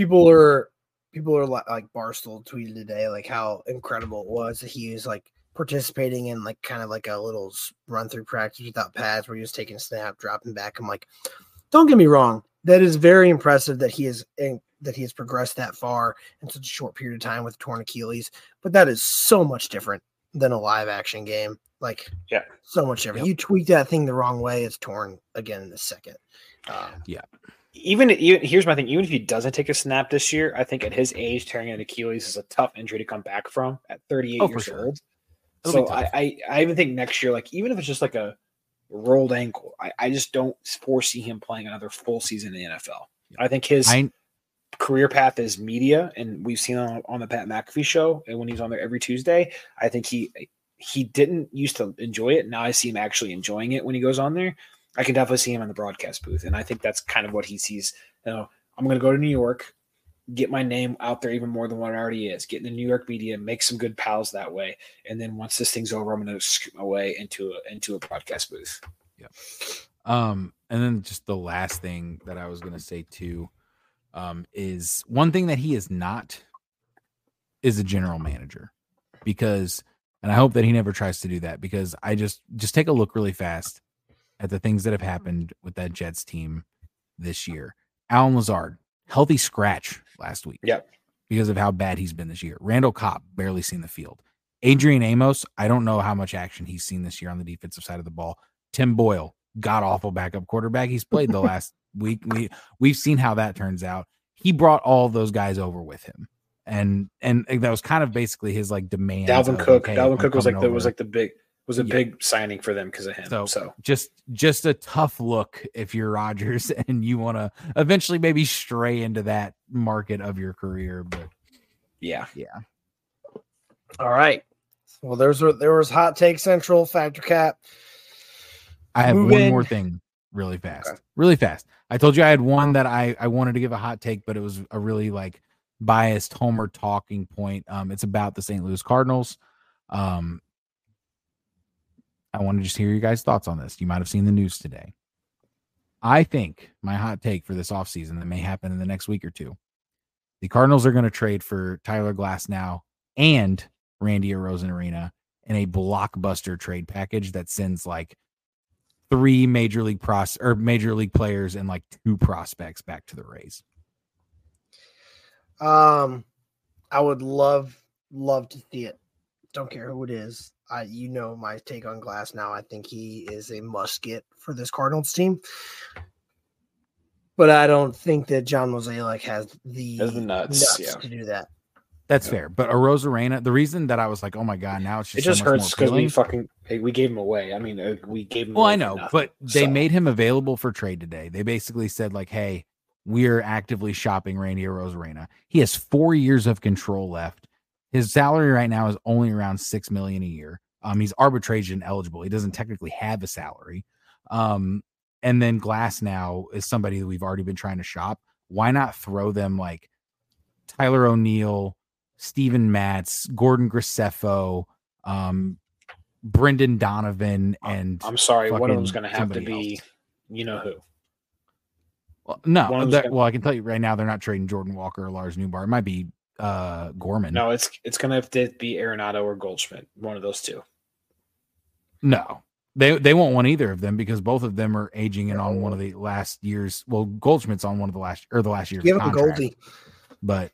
people are people are like, like Barstool tweeted today like how incredible it was that he was like participating in like kind of like a little run through practice without pads where he was taking a snap, dropping back. I'm like, don't get me wrong, that is very impressive that he is in, that he has progressed that far in such a short period of time with torn Achilles. But that is so much different than a live action game. Like, yeah, so much different. Yep. You tweak that thing the wrong way, it's torn again in a second. Um, yeah even, even here's my thing. Even if he doesn't take a snap this year, I think at his age, tearing an Achilles is a tough injury to come back from at 38 oh, years sure. old. It'll so I, I, I even think next year, like even if it's just like a rolled ankle, I, I just don't foresee him playing another full season in the NFL. I think his I, career path is media, and we've seen on, on the Pat McAfee show, and when he's on there every Tuesday, I think he he didn't used to enjoy it. Now I see him actually enjoying it when he goes on there. I can definitely see him in the broadcast booth, and I think that's kind of what he sees. You know, I'm going to go to New York, get my name out there even more than what it already is. Get in the New York media, make some good pals that way, and then once this thing's over, I'm going to scoot my way into a, into a broadcast booth. Yeah. Um, and then just the last thing that I was going to say too, um, is one thing that he is not is a general manager because, and I hope that he never tries to do that because I just just take a look really fast at the things that have mm-hmm. happened with that Jets team this year. Allen Lazard, healthy scratch last week. Yep. Because of how bad he's been this year. Randall Cobb barely seen the field. Adrian Amos, I don't know how much action he's seen this year on the defensive side of the ball. Tim Boyle, god awful backup quarterback. He's played the last week. We we've seen how that turns out. He brought all those guys over with him. And and that was kind of basically his like demand. Dalvin Cook. Okay, Dalvin Cook was like the was like the big was a yeah. big signing for them because of him. So, so, just just a tough look if you're Rodgers and you want to eventually maybe stray into that market of your career. But yeah, yeah. All right. Well, there's there was hot take central factor cap. I have Move one in. more thing really fast. Okay. Really fast. I told you I had one that I I wanted to give a hot take, but it was a really like biased homer talking point. Um, it's about the St. Louis Cardinals. Um, I want to just hear you guys' thoughts on this. You might have seen the news today. I think my hot take for this offseason that may happen in the next week or two. The Cardinals are going to trade for Tyler Glasnow and Randy Arozarena in a blockbuster trade package that sends like three major league pros or major league players and like two prospects back to the Rays. Um, I would love love to see it. Don't care who it is. I you know my take on Glasnow. I think he is a must get for this Cardinals team. But I don't think that John Mozeliak has the, has the nuts, nuts yeah. to do that. That's yeah. fair. But Arozarena, the reason that I was like, oh my god, now it's just it just so hurts because we fucking we gave him away. I mean, uh, we gave him. Well, I know, but they so. made him available for trade today. They basically said like, hey, we're actively shopping Randy Arozarena. He has four years of control left. His salary right now is only around six million a year. Um, he's arbitration eligible. He doesn't technically have a salary. Um, and then Glasnow is somebody that we've already been trying to shop. Why not throw them like Tyler O'Neill, Steven Matz, Gordon Graceffo, um, Brendan Donovan, and I'm sorry, one of them's going to have to be, else. you know who. Well, no, that, gonna... well, I can tell you right now, they're not trading Jordan Walker or Lars Nootbaar. It might be uh Gorman. No, it's it's gonna have to be Arenado or Goldschmidt, one of those two. No, they they won't want either of them because both of them are aging in on one of the last years. Well, Goldschmidt's on one of the last or the last year's. Give him Goldie, but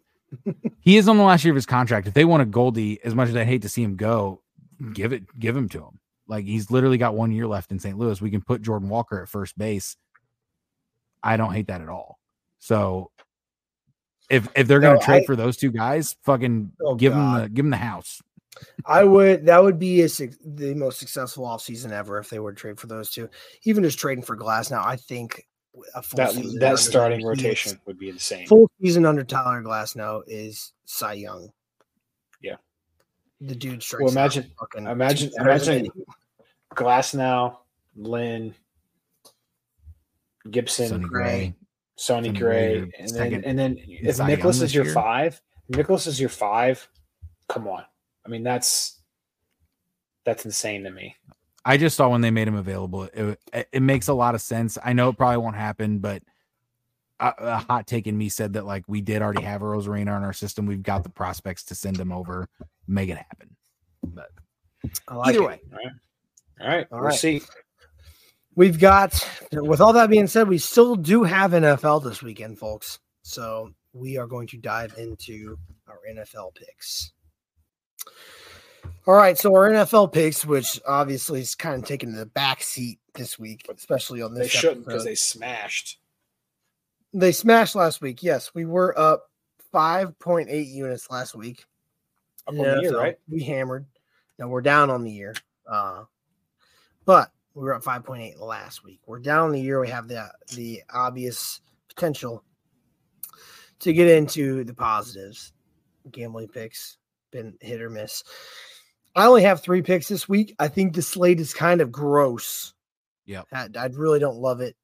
he is on the last year of his contract. If they want a Goldie, as much as I hate to see him go, give it give him to him. Like he's literally got one year left in St. Louis. We can put Jordan Walker at first base. I don't hate that at all. So if if they're gonna trade I, for those two guys, fucking oh give God. them the give them the house. I would that would be a, the most successful offseason ever if they were to trade for those two. Even just trading for Glasnow, I think a full that, that starting rotation would be insane. Full season under Tyler Glasnow is Cy Young. Yeah, the dude strikes. Well, imagine, imagine, imagine Glasnow, Lynn, Gibson, Sonny Gray, Sonny Gray, and then and then if Mikolas is your year? five, Mikolas is your five. Come on, I mean that's that's insane to me. I just saw when they made him available. It, it makes a lot of sense. I know it probably won't happen, but a, a hot take in me said that like we did already have a Arozarena in our system. We've got the prospects to send him over, make it happen. But like either it. way, all right, all right, all we'll right. see. We've got, with all that being said, we still do have NFL this weekend, folks. So we are going to dive into our NFL picks. All right, so our NFL picks, which obviously is kind of taking the back seat this week, especially on this. They shouldn't because they smashed. They smashed last week. Yes, we were up five point eight units last week. Up on the year, right? We hammered. Now we're down on the year, uh, but we were at 5.8 last week. We're down the year. We have the the obvious potential to get into the positives. Gambling picks been hit or miss. I only have three picks this week. I think the slate is kind of gross. Yeah, I, I, really don't love it.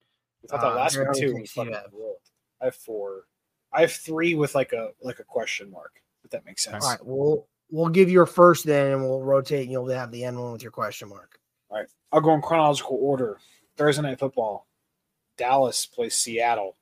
I thought that uh, last one too. Have? I have four. I have three with like a like a question mark. If that makes sense. All right, we'll we'll give your first then, and we'll rotate, and you'll have the end one with your question mark. All right. I'll go in chronological order. Thursday night football. Dallas plays Seattle.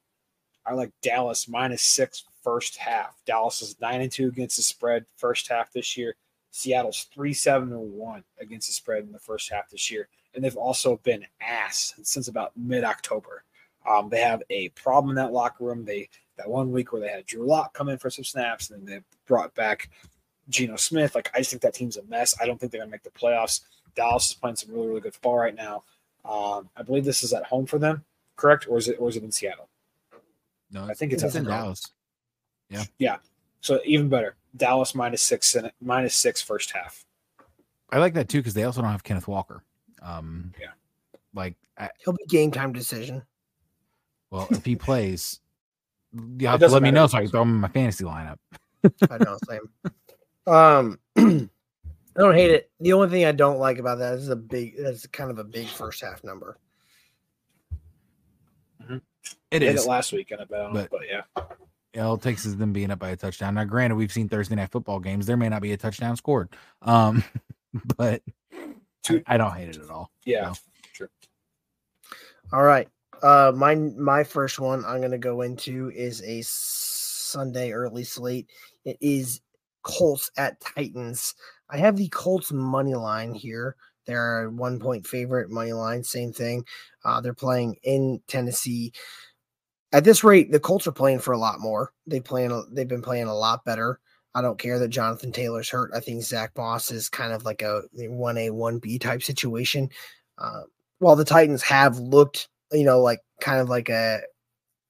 I like Dallas minus six first half. Dallas is nine and two against the spread first half this year. Seattle's three seven and one against the spread in the first half this year, and they've also been ass since about mid October. Um, they have a problem in that locker room. They that one week where they had Drew Lock come in for some snaps, and then they brought back Geno Smith. Like I just think that team's a mess. I don't think they're gonna make the playoffs. Dallas is playing some really, really good football right now. Um, I believe this is at home for them, correct? Or is it or is it in Seattle? No, I think it's, it's in Dallas. Yeah. Yeah. So even better. Dallas minus six and minus six first half. I like that too because they also don't have Kenneth Walker. Um, yeah. Like I, he'll be game time decision. Well, if he plays, you have to let me know so I can throw him in my fantasy lineup. I know, same. Um I don't hate it. The only thing I don't like about that is a big. That's kind of a big first half number. Mm-hmm. It is. it last week in a bet, but, but yeah. All it takes is them being up by a touchdown. Now, granted, we've seen Thursday night football games. There may not be a touchdown scored, um, but I, I, don't hate it at all. Yeah, so. sure. All right. Uh, my my first one I'm gonna go into is a Sunday early slate. It is Colts at Titans. I have the Colts money line here. They're a one point favorite money line. Same thing. Uh, they're playing in Tennessee. At this rate, the Colts are playing for a lot more. They playing. They've been playing a lot better. I don't care that Jonathan Taylor's hurt. I think Zach Moss is kind of like a one A one B type situation. Uh, while the Titans have looked, you know, like kind of like a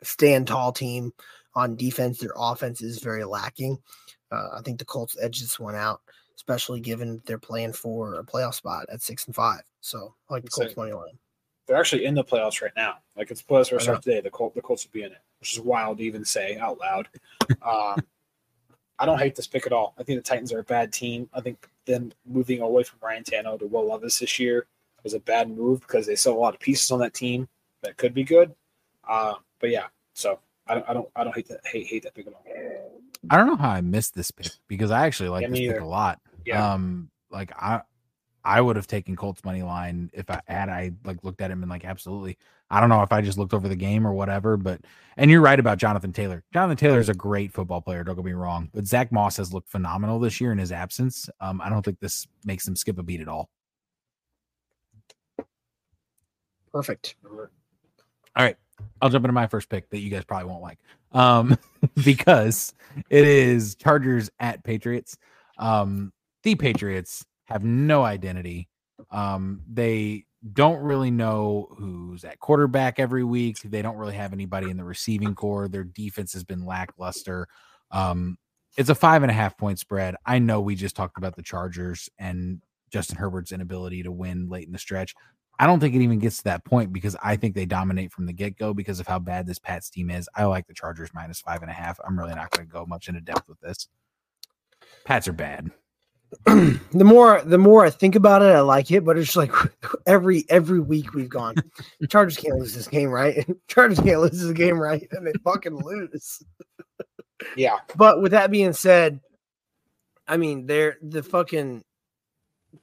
stand tall team on defense, their offense is very lacking. Uh, I think the Colts edge this one out, especially given they're playing for a playoff spot at six and five. So I like the Colts money line. They're actually in the playoffs right now. Like it's playoffs first start today. The Colts, the Colts will be in it, which is wild to even say out loud. um, I don't hate this pick at all. I think the Titans are a bad team. I think them moving away from Ryan Tannehill to Will Levis this year was a bad move because they still have a lot of pieces on that team that could be good. Uh, but yeah, so I don't, I don't, I don't hate that, hate, hate that pick at all. I don't know how I missed this pick because I actually like yeah, this pick a lot. Yeah. Um, like I, I would have taken Colts money line if I had I like looked at him and like absolutely. I don't know if I just looked over the game or whatever, but and you're right about Jonathan Taylor. Jonathan Taylor is a great football player. Don't get me wrong, but Zach Moss has looked phenomenal this year in his absence. Um, I don't think this makes him skip a beat at all. Perfect. All right, I'll jump into my first pick that you guys probably won't like, um, because it is Chargers at Patriots. Um, the Patriots have no identity. Um, they don't really know who's at quarterback every week. They don't really have anybody in the receiving core. Their defense has been lackluster. Um, it's a five and a half point spread. I know we just talked about the Chargers and Justin Herbert's inability to win late in the stretch. I don't think it even gets to that point because I think they dominate from the get go because of how bad this Pats team is. I like the Chargers minus five and a half. I'm really not going to go much into depth with this. Pats are bad. the more the more I think about it, I like it, but it's like every every week we've gone. Chargers can't lose this game, right? Chargers can't lose this game, right? And they fucking lose. yeah. But with that being said, I mean, they're the fucking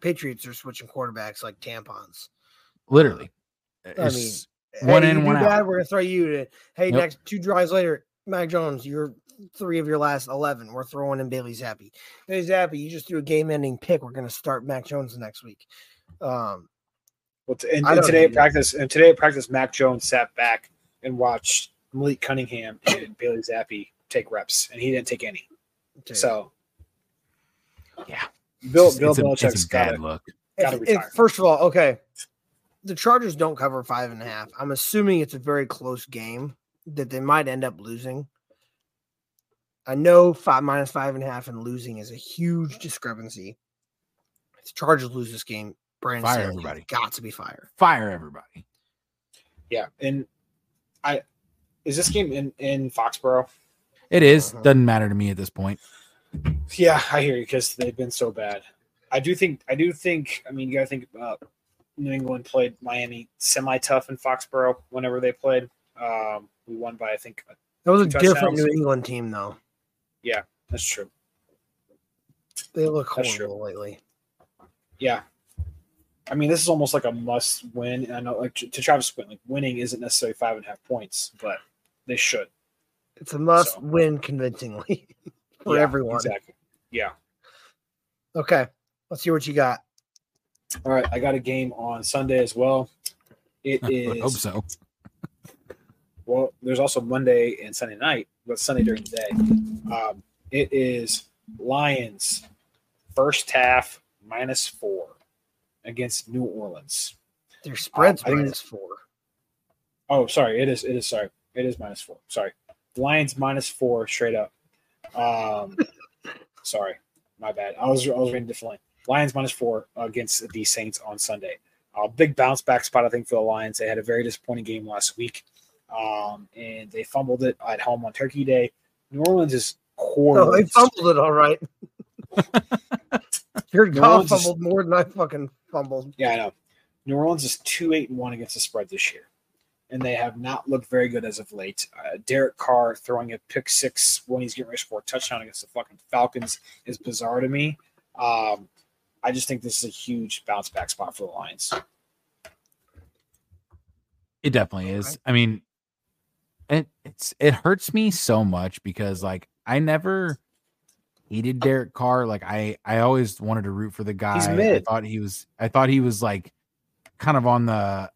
Patriots are switching quarterbacks like tampons. Literally. I mean, one hey, in, one out. Bad, we're gonna throw you to hey, nope. next two drives later, Mac Jones, you're three of your last eleven. We're throwing in Bailey Zappe. Bailey Zappe, you just threw a game-ending pick. We're gonna start Mac Jones next week. Um, well, and, and today at practice, and today at practice, Mac Jones sat back and watched Malik Cunningham and Bailey Zappe take reps, and he didn't take any. Okay. So, yeah, Bill Bill Belichick's got to look. First of all, okay, the Chargers don't cover five and a half. I'm assuming it's a very close game that they might end up losing. I know five minus five and a half and losing is a huge discrepancy. If the Chargers lose this game, Brandon fire everybody. Got to be fired. Fire everybody. Yeah, and I is this game in in Foxborough? It is. Uh-huh. Doesn't matter to me at this point. Yeah, I hear you because they've been so bad. I do think. I do think. I mean, you got to think about New England played Miami semi tough in Foxborough whenever they played. Um, we won by I think that was a different New England team though. Yeah, that's true. They look horrible lately. Yeah, I mean this is almost like a must win. I know, like to Travis point, like winning isn't necessarily five and a half points, but they should. It's a must so. win convincingly for yeah, everyone. Exactly. Yeah. Okay, let's see what you got. All right, I got a game on Sunday as well. It is. I hope so. Well, there's also Monday and Sunday night, but Sunday during the day. Um, it is Lions first half minus four against New Orleans. Their spread's um, minus four. Oh, sorry. It is. It is. Sorry. It is minus four. Sorry. Lions minus four straight up. Um, sorry, my bad. I was I was reading differently. Lions minus four against the Saints on Sunday. Uh, big bounce back spot, I think, for the Lions. They had a very disappointing game last week, um, and they fumbled it at home on Turkey Day. New Orleans is horrible. Oh, they fumbled it all right. Jared Goff fumbled is, more than I fucking fumbled. Yeah, I know. New Orleans is two eight and one against the spread this year, and they have not looked very good as of late. Uh, Derek Carr throwing a pick six when he's getting ready for a touchdown against the fucking Falcons is bizarre to me. Um, I just think this is a huge bounce back spot for the Lions. It definitely is. I mean, it it's it hurts me so much because like I never hated Derek Carr. Like I I always wanted to root for the guy. I thought he was I thought he was like kind of on the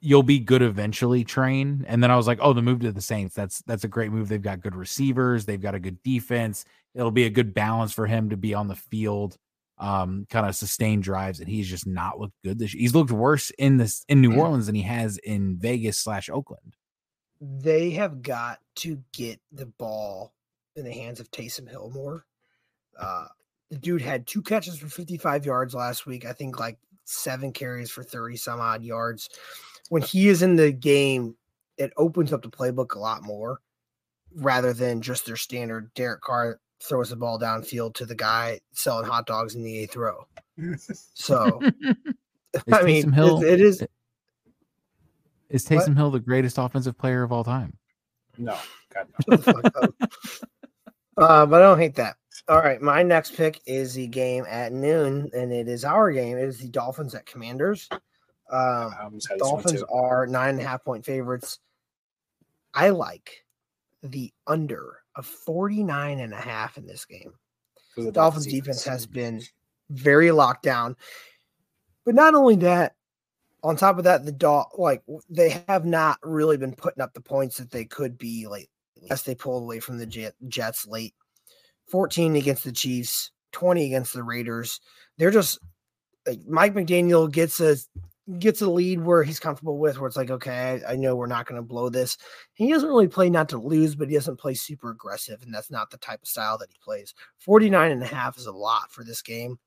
you'll be good eventually train. And then I was like, oh, the move to the Saints. That's that's a great move. They've got good receivers, they've got a good defense. It'll be a good balance for him to be on the field, um, kind of sustain drives. And he's just not looked good this year. He's looked worse in this in New Orleans than he has in Vegas slash Oakland. They have got to get the ball in the hands of Taysom Hill more. Uh, the dude had two catches for 55 yards last week. I think like seven carries for 30 some odd yards. When he is in the game, it opens up the playbook a lot more rather than just their standard Derek Carr throws the ball downfield to the guy selling hot dogs in the eighth row. So, I mean, Hill, it, it is. Is Taysom what? Hill the greatest offensive player of all time? No, God, no. uh, but I don't hate that. All right, my next pick is the game at noon, and it is our game. It is the Dolphins at Commanders. Um, Dolphins are nine and a half point favorites. I like the under of 49 and a half in this game. The Dolphins defense has been very locked down. But not only that, on top of that, the dog like they have not really been putting up the points that they could be like as they pulled away from the Jets late 14 against the Chiefs, 20 against the Raiders. They're just like Mike McDaniel gets a gets a lead where he's comfortable with, where it's like, okay, I, I know we're not going to blow this. He doesn't really play not to lose, but he doesn't play super aggressive, and that's not the type of style that he plays. 49 and a half is a lot for this game.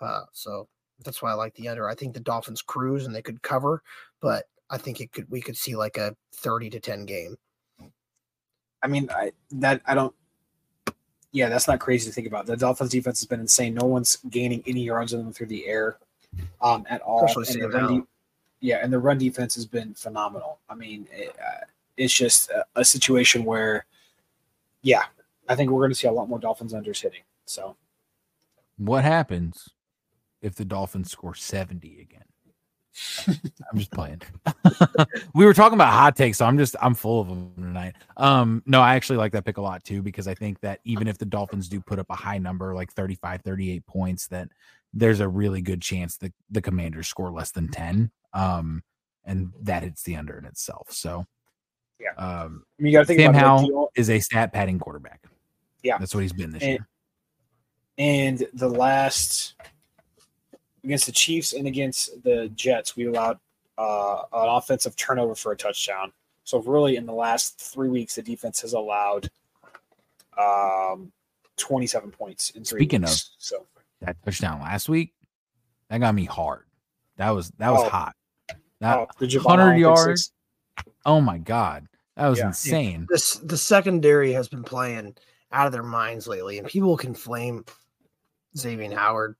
Uh, so that's why I like the under. I think the Dolphins cruise and they could cover, but I think it could we could see like a 30 to 10 game. I mean, I that I don't yeah, that's not crazy to think about. The Dolphins defense has been insane. No one's gaining any yards on them through the air um, at all. And the run de- yeah, and the run defense has been phenomenal. I mean, it, uh, it's just a, a, situation where, yeah, I think we're going to see a lot more Dolphins unders hitting. So, what happens if the Dolphins score 70 again? I'm just playing. we were talking about hot takes, so I'm just I'm full of them tonight. Um, no, I actually like that pick a lot too because I think that even if the Dolphins do put up a high number like 35, 38 points, that there's a really good chance that the Commanders score less than 10. Um, and that hits the under in itself. So, yeah. Um, you got to think Sam Howell is a stat padding quarterback. Yeah, that's what he's been this and, year. And the last against the Chiefs and against the Jets, we allowed uh, an offensive turnover for a touchdown. So really, in the last three weeks, the defense has allowed um, 27 points in three Speaking weeks. of so that touchdown last week, that got me hard. That was that was oh. hot. That oh, hundred yards. Oh my god, that was yeah. insane. This the secondary has been playing out of their minds lately, and people can flame Xavier Howard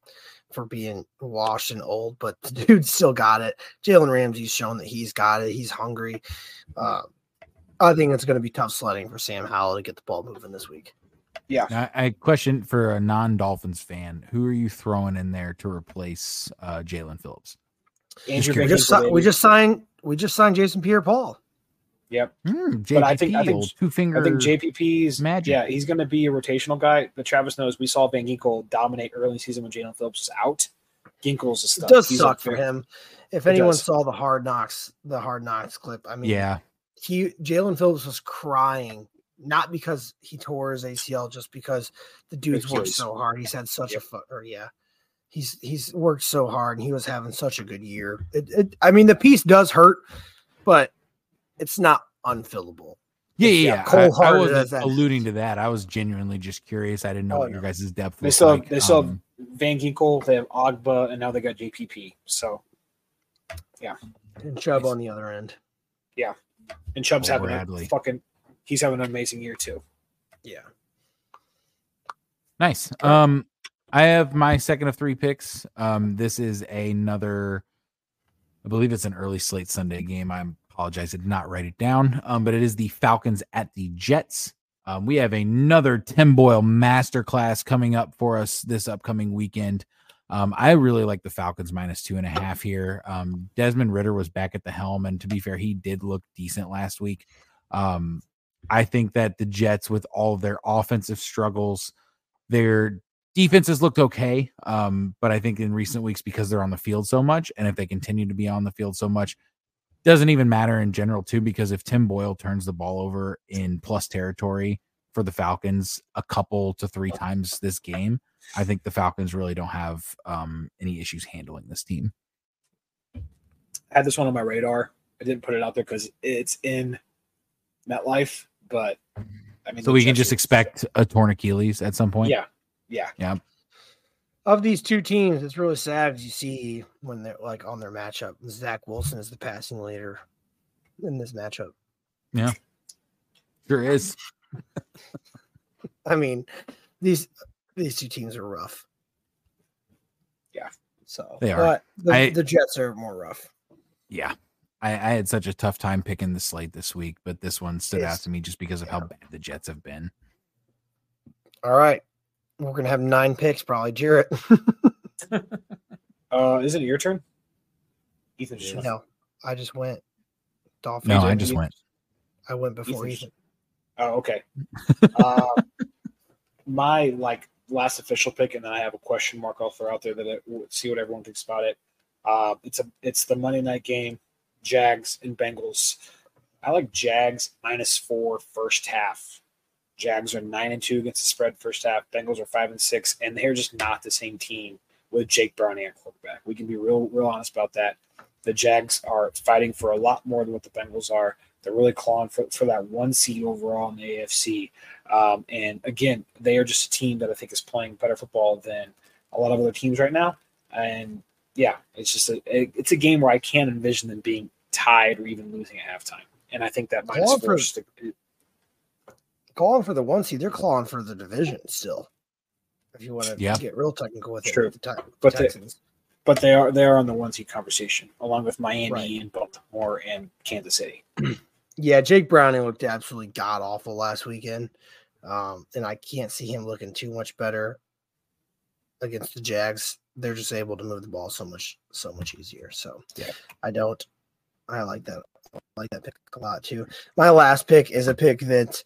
for being washed and old, but the dude still got it. Jalen Ramsey's shown that he's got it. He's hungry. Uh, I think it's going to be tough sledding for Sam Howell to get the ball moving this week. Yeah. I, I question for a non Dolphins fan, who are you throwing in there to replace uh, Jaelan Phillips? Andrew we just, we just signed we just signed Jason Pierre Paul. Yep. Mm, but I think I think two finger. I think JPP's magic. Yeah, he's going to be a rotational guy. But Travis knows we saw Van Ginkel dominate early season when Jaelan Phillips was out. Ginkel's a stuff. It does he's suck for him. If it anyone does. saw the hard knocks, the hard knocks clip, I mean, yeah, he Jaelan Phillips was crying not because he tore his ACL, just because the dude's worked so hard. He's had such yep. a foot, or yeah, he's he's worked so hard, and he was having such a good year. It, it I mean, the piece does hurt, but it's not unfillable. Yeah, yeah, yeah. Cole I, I was alluding to that. I was genuinely just curious. I didn't know oh, what no. your guys' depth they still like. Have, they still um, have Van Ginkel, they have Ogbah, and now they got JPP. So, yeah. And Chubb nice. on the other end. Yeah. And Chubb's oh, having Bradley. a fucking, he's having an amazing year too. Yeah. Nice. Um, I have my second of three picks. Um, this is another, I believe it's an early slate Sunday game. I apologize, I did not write it down. Um, but it is the Falcons at the Jets. Um, we have another Tim Boyle masterclass coming up for us this upcoming weekend. Um, I really like the Falcons minus two and a half here. Um, Desmond Ridder was back at the helm, and to be fair, he did look decent last week. Um, I think that the Jets, with all of their offensive struggles, their defenses looked okay. Um, but I think in recent weeks, because they're on the field so much, and if they continue to be on the field so much, doesn't even matter in general, too, because if Tim Boyle turns the ball over in plus territory for the Falcons a couple to three times this game, I think the Falcons really don't have um, any issues handling this team. I had this one on my radar. I didn't put it out there because it's in MetLife, but I mean, so we can just expect a torn Achilles at some point. Yeah, yeah, yeah. Of these two teams, it's really sad as you see when they're like on their matchup. Zach Wilson is the passing leader in this matchup. Yeah, sure is. I mean, these these two teams are rough. Yeah. So they are. the, I, the Jets are more rough. Yeah. I, I, had such a tough time picking the slate this week, but this one stood it's, out to me just because of yeah. how bad the Jets have been. All right. We're gonna have nine picks, probably. Jarrett. uh is it your turn? Ethan just No, I just went. Dolphins. No, I just went. I went before Ethan. Ethan. Oh, okay. uh, my like last official pick, and then I have a question mark I'll throw out there that I, see what everyone thinks about it. Uh, it's a it's the Monday night game, Jags and Bengals. I like Jags minus four first half. Jags are nine and two against the spread first half. Bengals are five and six, and they're just not the same team with Jake Browning at quarterback. We can be real real honest about that. The Jags are fighting for a lot more than what the Bengals are. They're really clawing for, for that one seed overall in the AFC. Um, and again, they are just a team that I think is playing better football than a lot of other teams right now. And yeah, it's just a it's a game where I can't envision them being tied or even losing at halftime. And I think that minus four. For, calling for the one seed, they're clawing for the division still. If you want to yeah. get real technical with it, True. With the, but Texans. They, but they are they are on the one seed conversation along with Miami right. and Baltimore and Kansas City. Yeah, Jake Browning looked absolutely god awful last weekend. Um, and I can't see him looking too much better against the Jags. They're just able to move the ball so much, so much easier. So yeah, I don't. I like that. Like that pick a lot too. My last pick is a pick that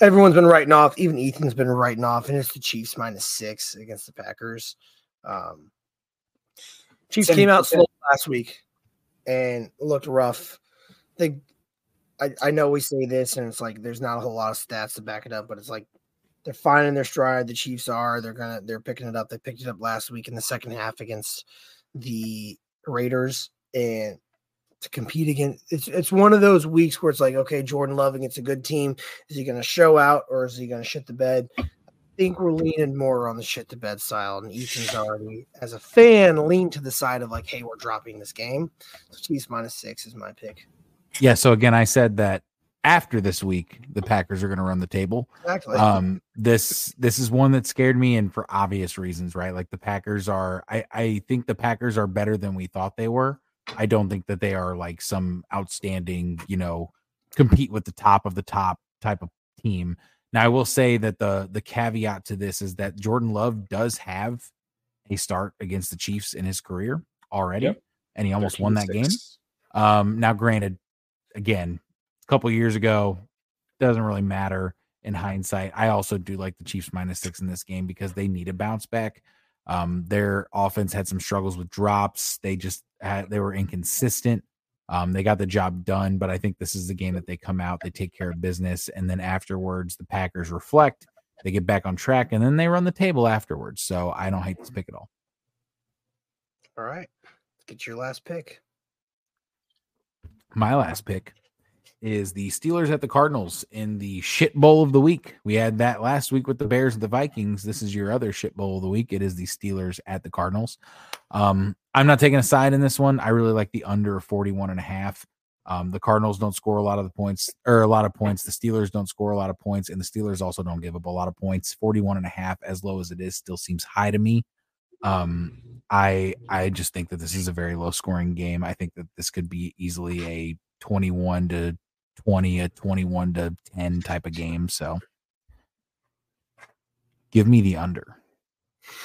everyone's been writing off. Even Ethan's been writing off, and it's the Chiefs minus six against the Packers. Um, Chiefs came out slow last week and looked rough. They I, I know we say this and it's like there's not a whole lot of stats to back it up, but it's like they're finding their stride. The Chiefs are. They're gonna they're picking it up. They picked it up last week in the second half against the Raiders and to compete against it's it's one of those weeks where it's like, okay, Jordan Love against a good team. Is he gonna show out or is he gonna shit the bed? I think we're leaning more on the shit to bed style, and Ethan's already, as a fan, leaned to the side of like, hey, we're dropping this game. So Chiefs minus six is my pick. Yeah. So again, I said that after this week, the Packers are going to run the table. Exactly. Um, this this is one that scared me, and for obvious reasons, right? Like the Packers are. I I think the Packers are better than we thought they were. I don't think that they are like some outstanding, you know, compete with the top of the top type of team. Now, I will say that the the caveat to this is that Jordan Love does have a start against the Chiefs in his career already, yep. and he almost won that game. Um, now, granted, again, a couple years ago, doesn't really matter in hindsight. I also do like the Chiefs minus six in this game because they need a bounce back. Um, their offense had some struggles with drops. They just had they were inconsistent. Um, they got the job done, but I think this is the game that they come out, they take care of business, and then afterwards the Packers reflect, they get back on track, and then they run the table afterwards. So I don't hate this pick at all. All right, let's get your last pick my last pick is the Steelers at the Cardinals in the shit bowl of the week. We had that last week with the Bears and the Vikings. This is your other shit bowl of the week. It is the Steelers at the Cardinals. Um, I'm not taking a side in this one. I really like the under 41 and a half. Um, the Cardinals don't score a lot of the points or a lot of points. The Steelers don't score a lot of points, and the Steelers also don't give up a lot of points. 41 and a half, as low as it is, still seems high to me. Um, I I just think that this is a very low scoring game. I think that this could be easily a 21 to 20, a 21 to 10 type of game. So give me the under.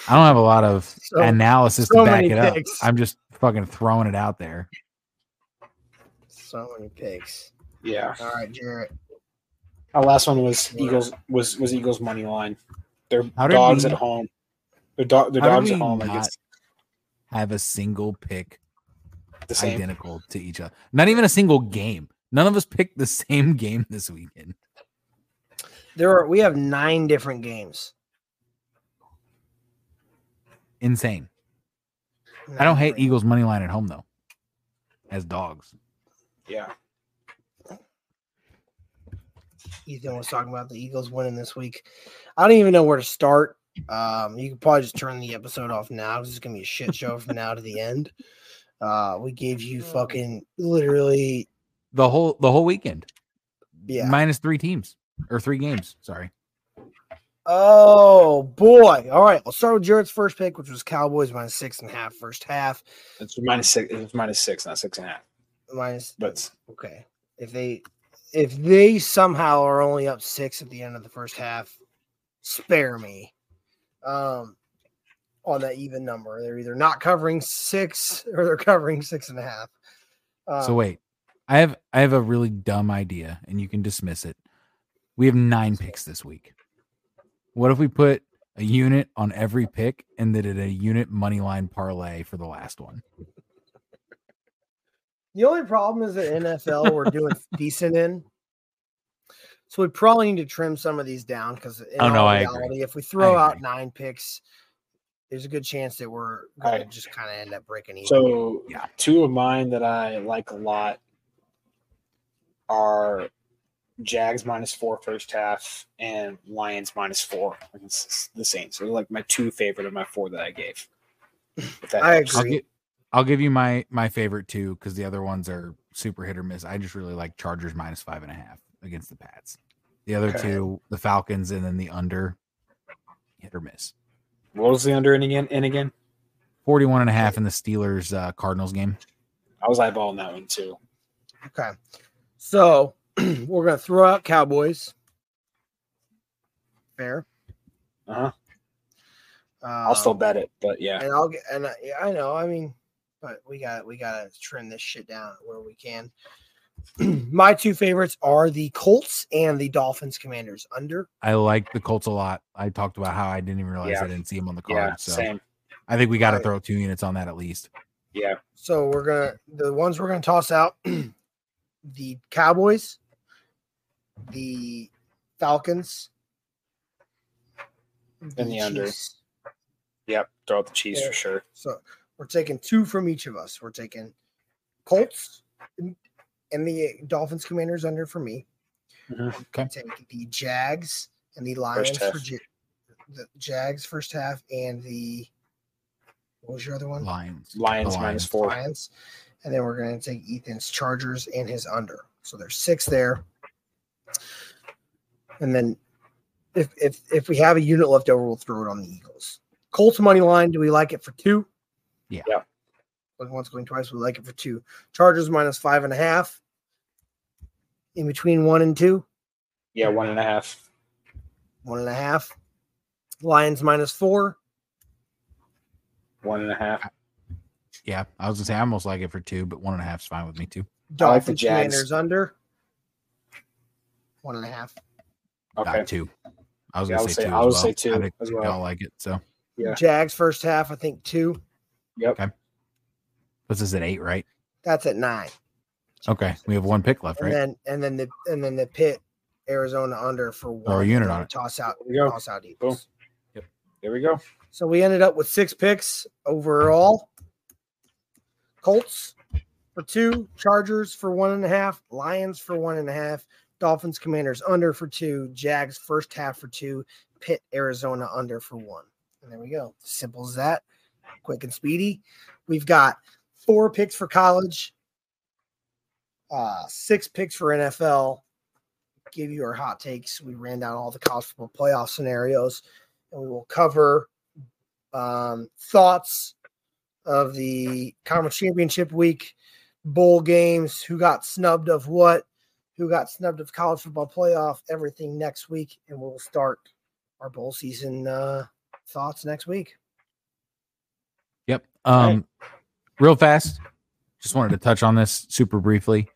I don't have a lot of so, analysis so to back it picks. up. I'm just fucking throwing it out there. So many picks. Yeah. All right, Jarrett. Our last one was Eagles was was Eagles money line. They're dogs we, at home. They're, do, they're dogs at home. Not have a single pick identical to each other. Not even a single game. None of us picked the same game this weekend. There are we have nine different games. Insane. I don't hate Eagles money line at home though. As dogs. Yeah. Ethan was talking about the Eagles winning this week. I don't even know where to start. Um, you can probably just turn the episode off now because it's gonna be a shit show from now to the end. Uh, we gave you fucking literally the whole the whole weekend. Yeah, minus three teams or three games. Sorry. Oh boy! All right, I'll start with Jared's first pick, which was Cowboys minus six and a half first half. It's minus six. It's minus six, not six and a half. Minus, but okay. If they if they somehow are only up six at the end of the first half, spare me. Um, on that even number, they're either not covering six or they're covering six and a half. Um, so wait, I have I have a really dumb idea, and you can dismiss it. We have nine picks this week. What if we put a unit on every pick and then did it a unit money line parlay for the last one? The only problem is that NFL we're doing decent in. So we probably need to trim some of these down because oh no, reality, if we throw out nine picks, there's a good chance that we're going to just kind of end up breaking even. So yeah, two of mine that I like a lot are Jags minus four first half and Lions minus four against the Saints. They're like my two favorite of my four that I gave. I agree. I'll, gi- I'll, give you my my favorite two because the other ones are super hit or miss. I just really like Chargers minus five and a half against the Pats. The other okay. two, the Falcons, and then the under hit or miss. What was the under in again? In again? 41 and a half in the Steelers uh, Cardinals game. I was eyeballing that one too. Okay. So we're gonna throw out Cowboys. Fair. Uh huh. Um, I'll still bet it, but yeah. And I'll get and I, I know. I mean, but we got we got to trim this shit down where we can. My two favorites are the Colts and the Dolphins Commanders under. I like the Colts a lot. I talked about how I didn't even realize yeah. I didn't see him on the card. Yeah, so same. I think we got to right. throw two units on that at least. Yeah. So we're gonna the ones we're gonna toss out the Cowboys the Falcons, the and the under. Yep, throw out the cheese yeah. for sure. So we're taking two from each of us. We're taking Colts and the Dolphins Commanders under for me. Mm-hmm. Okay. Take the Jags and the Lions for J- the Jags first half and the what was your other one? Lions. Lions, Lions. minus four. Lions. And then we're going to take Ethan's Chargers and his under. So there's six there. And then if if if we have a unit left over, we'll throw it on the Eagles. Colts money line. Do we like it for two? Yeah. Yeah. Once going twice, we like it for two. Chargers minus five and a half. In between one and two. Yeah, one and a half. One and a half. Lions minus four. One and a half. Yeah, I was gonna say I almost like it for two, but one and a half is fine with me too. Dolphins like the Jags. Commanders under. One and a half. Okay. two. I was yeah, gonna say, say, two. I would well. say two. I think as well. Y'all like it. So yeah. Jags first half, I think two. Yep. Okay. What's this at eight, right? That's at nine. Okay. We have one pick left, right? And then and then the and then the Pitt Arizona under for oh, one. Or a unit on it. Toss out. We go. Toss out Eagles. Yep. There we go. So we ended up with six picks overall. Colts for two, Chargers for one and a half, Lions for one and a half, Dolphins Commanders under for two, Jags first half for two, Pitt Arizona under for one. And there we go. Simple as that. Quick and speedy. We've got four picks for college, uh, six picks for NFL. Give you our hot takes. We ran down all the college football playoff scenarios, and we will cover um, thoughts of the conference championship week, bowl games, who got snubbed of what, who got snubbed of college football playoff, everything next week, and we'll start our bowl season uh, thoughts next week. Yep. Um, right. real fast, just wanted to touch on this super briefly.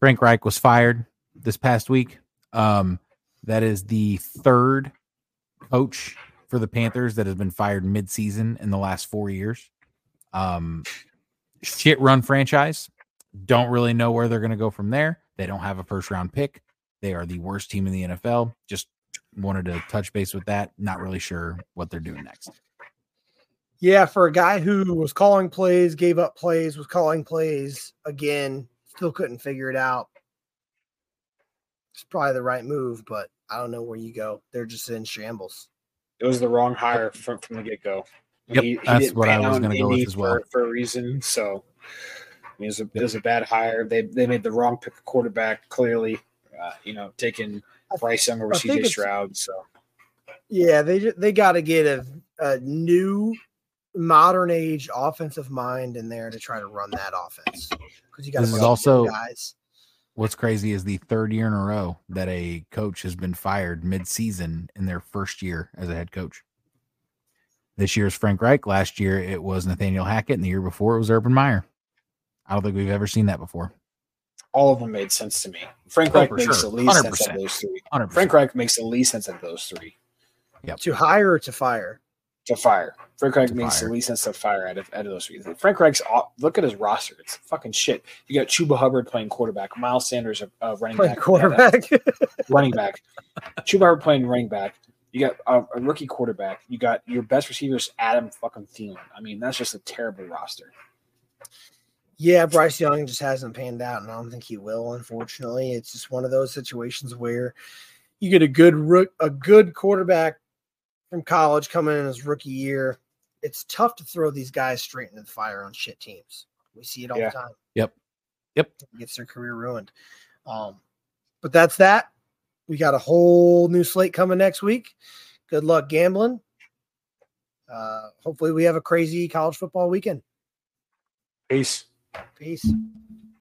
Frank Reich was fired this past week. Um, that is the third coach for the Panthers that has been fired mid-season in the last four years. Um, shit run franchise. Don't really know where they're going to go from there. They don't have a first round pick. They are the worst team in the NFL. Just wanted to touch base with that. Not really sure what they're doing next. Yeah, for a guy who was calling plays, gave up plays, was calling plays again, still couldn't figure it out. It's probably the right move, but I don't know where you go. They're just in shambles. It was the wrong hire from, from the get go. Yep, he, he that's what I was going to go with as well. For, for a reason. So it was, a, it was a bad hire. They they made the wrong pick of quarterback, clearly. Uh, you know, taking Bryce Young over CJ Stroud. So yeah, they they got to get a, a new modern age offensive mind in there to try to run that offense because you got this is also guys. What's crazy is the third year in a row that a coach has been fired mid-season in their first year as a head coach. This year is Frank Reich. Last year it was Nathaniel Hackett, and the year before it was Urban Meyer. I don't think we've ever seen that before. All of them made sense to me. Frank oh, Reich makes sure. the least 100%. sense of those 3 100%. Frank Reich makes the least sense of those three. Yep. To hire or to fire? To fire. Frank Reich makes fire. the least sense to fire out of, out of those three. Frank Reich's look at his roster. It's fucking shit. You got Chuba Hubbard playing quarterback, Miles Sanders uh, running playing back, quarterback, running back. Chuba Hubbard playing running back. You got a, a, rookie quarterback. You got your best receivers, Adam fucking Thielen. I mean, that's just a terrible roster. Yeah, Bryce Young just hasn't panned out, and I don't think he will. Unfortunately, it's just one of those situations where you get a good rook, a good quarterback from college coming in his rookie year. It's tough to throw these guys straight into the fire on shit teams. We see it all yeah. the time. Yep. Yep. It gets their career ruined. Um, but that's that. We got a whole new slate coming next week. Good luck gambling. Uh, hopefully, we have a crazy college football weekend. Peace. Peace.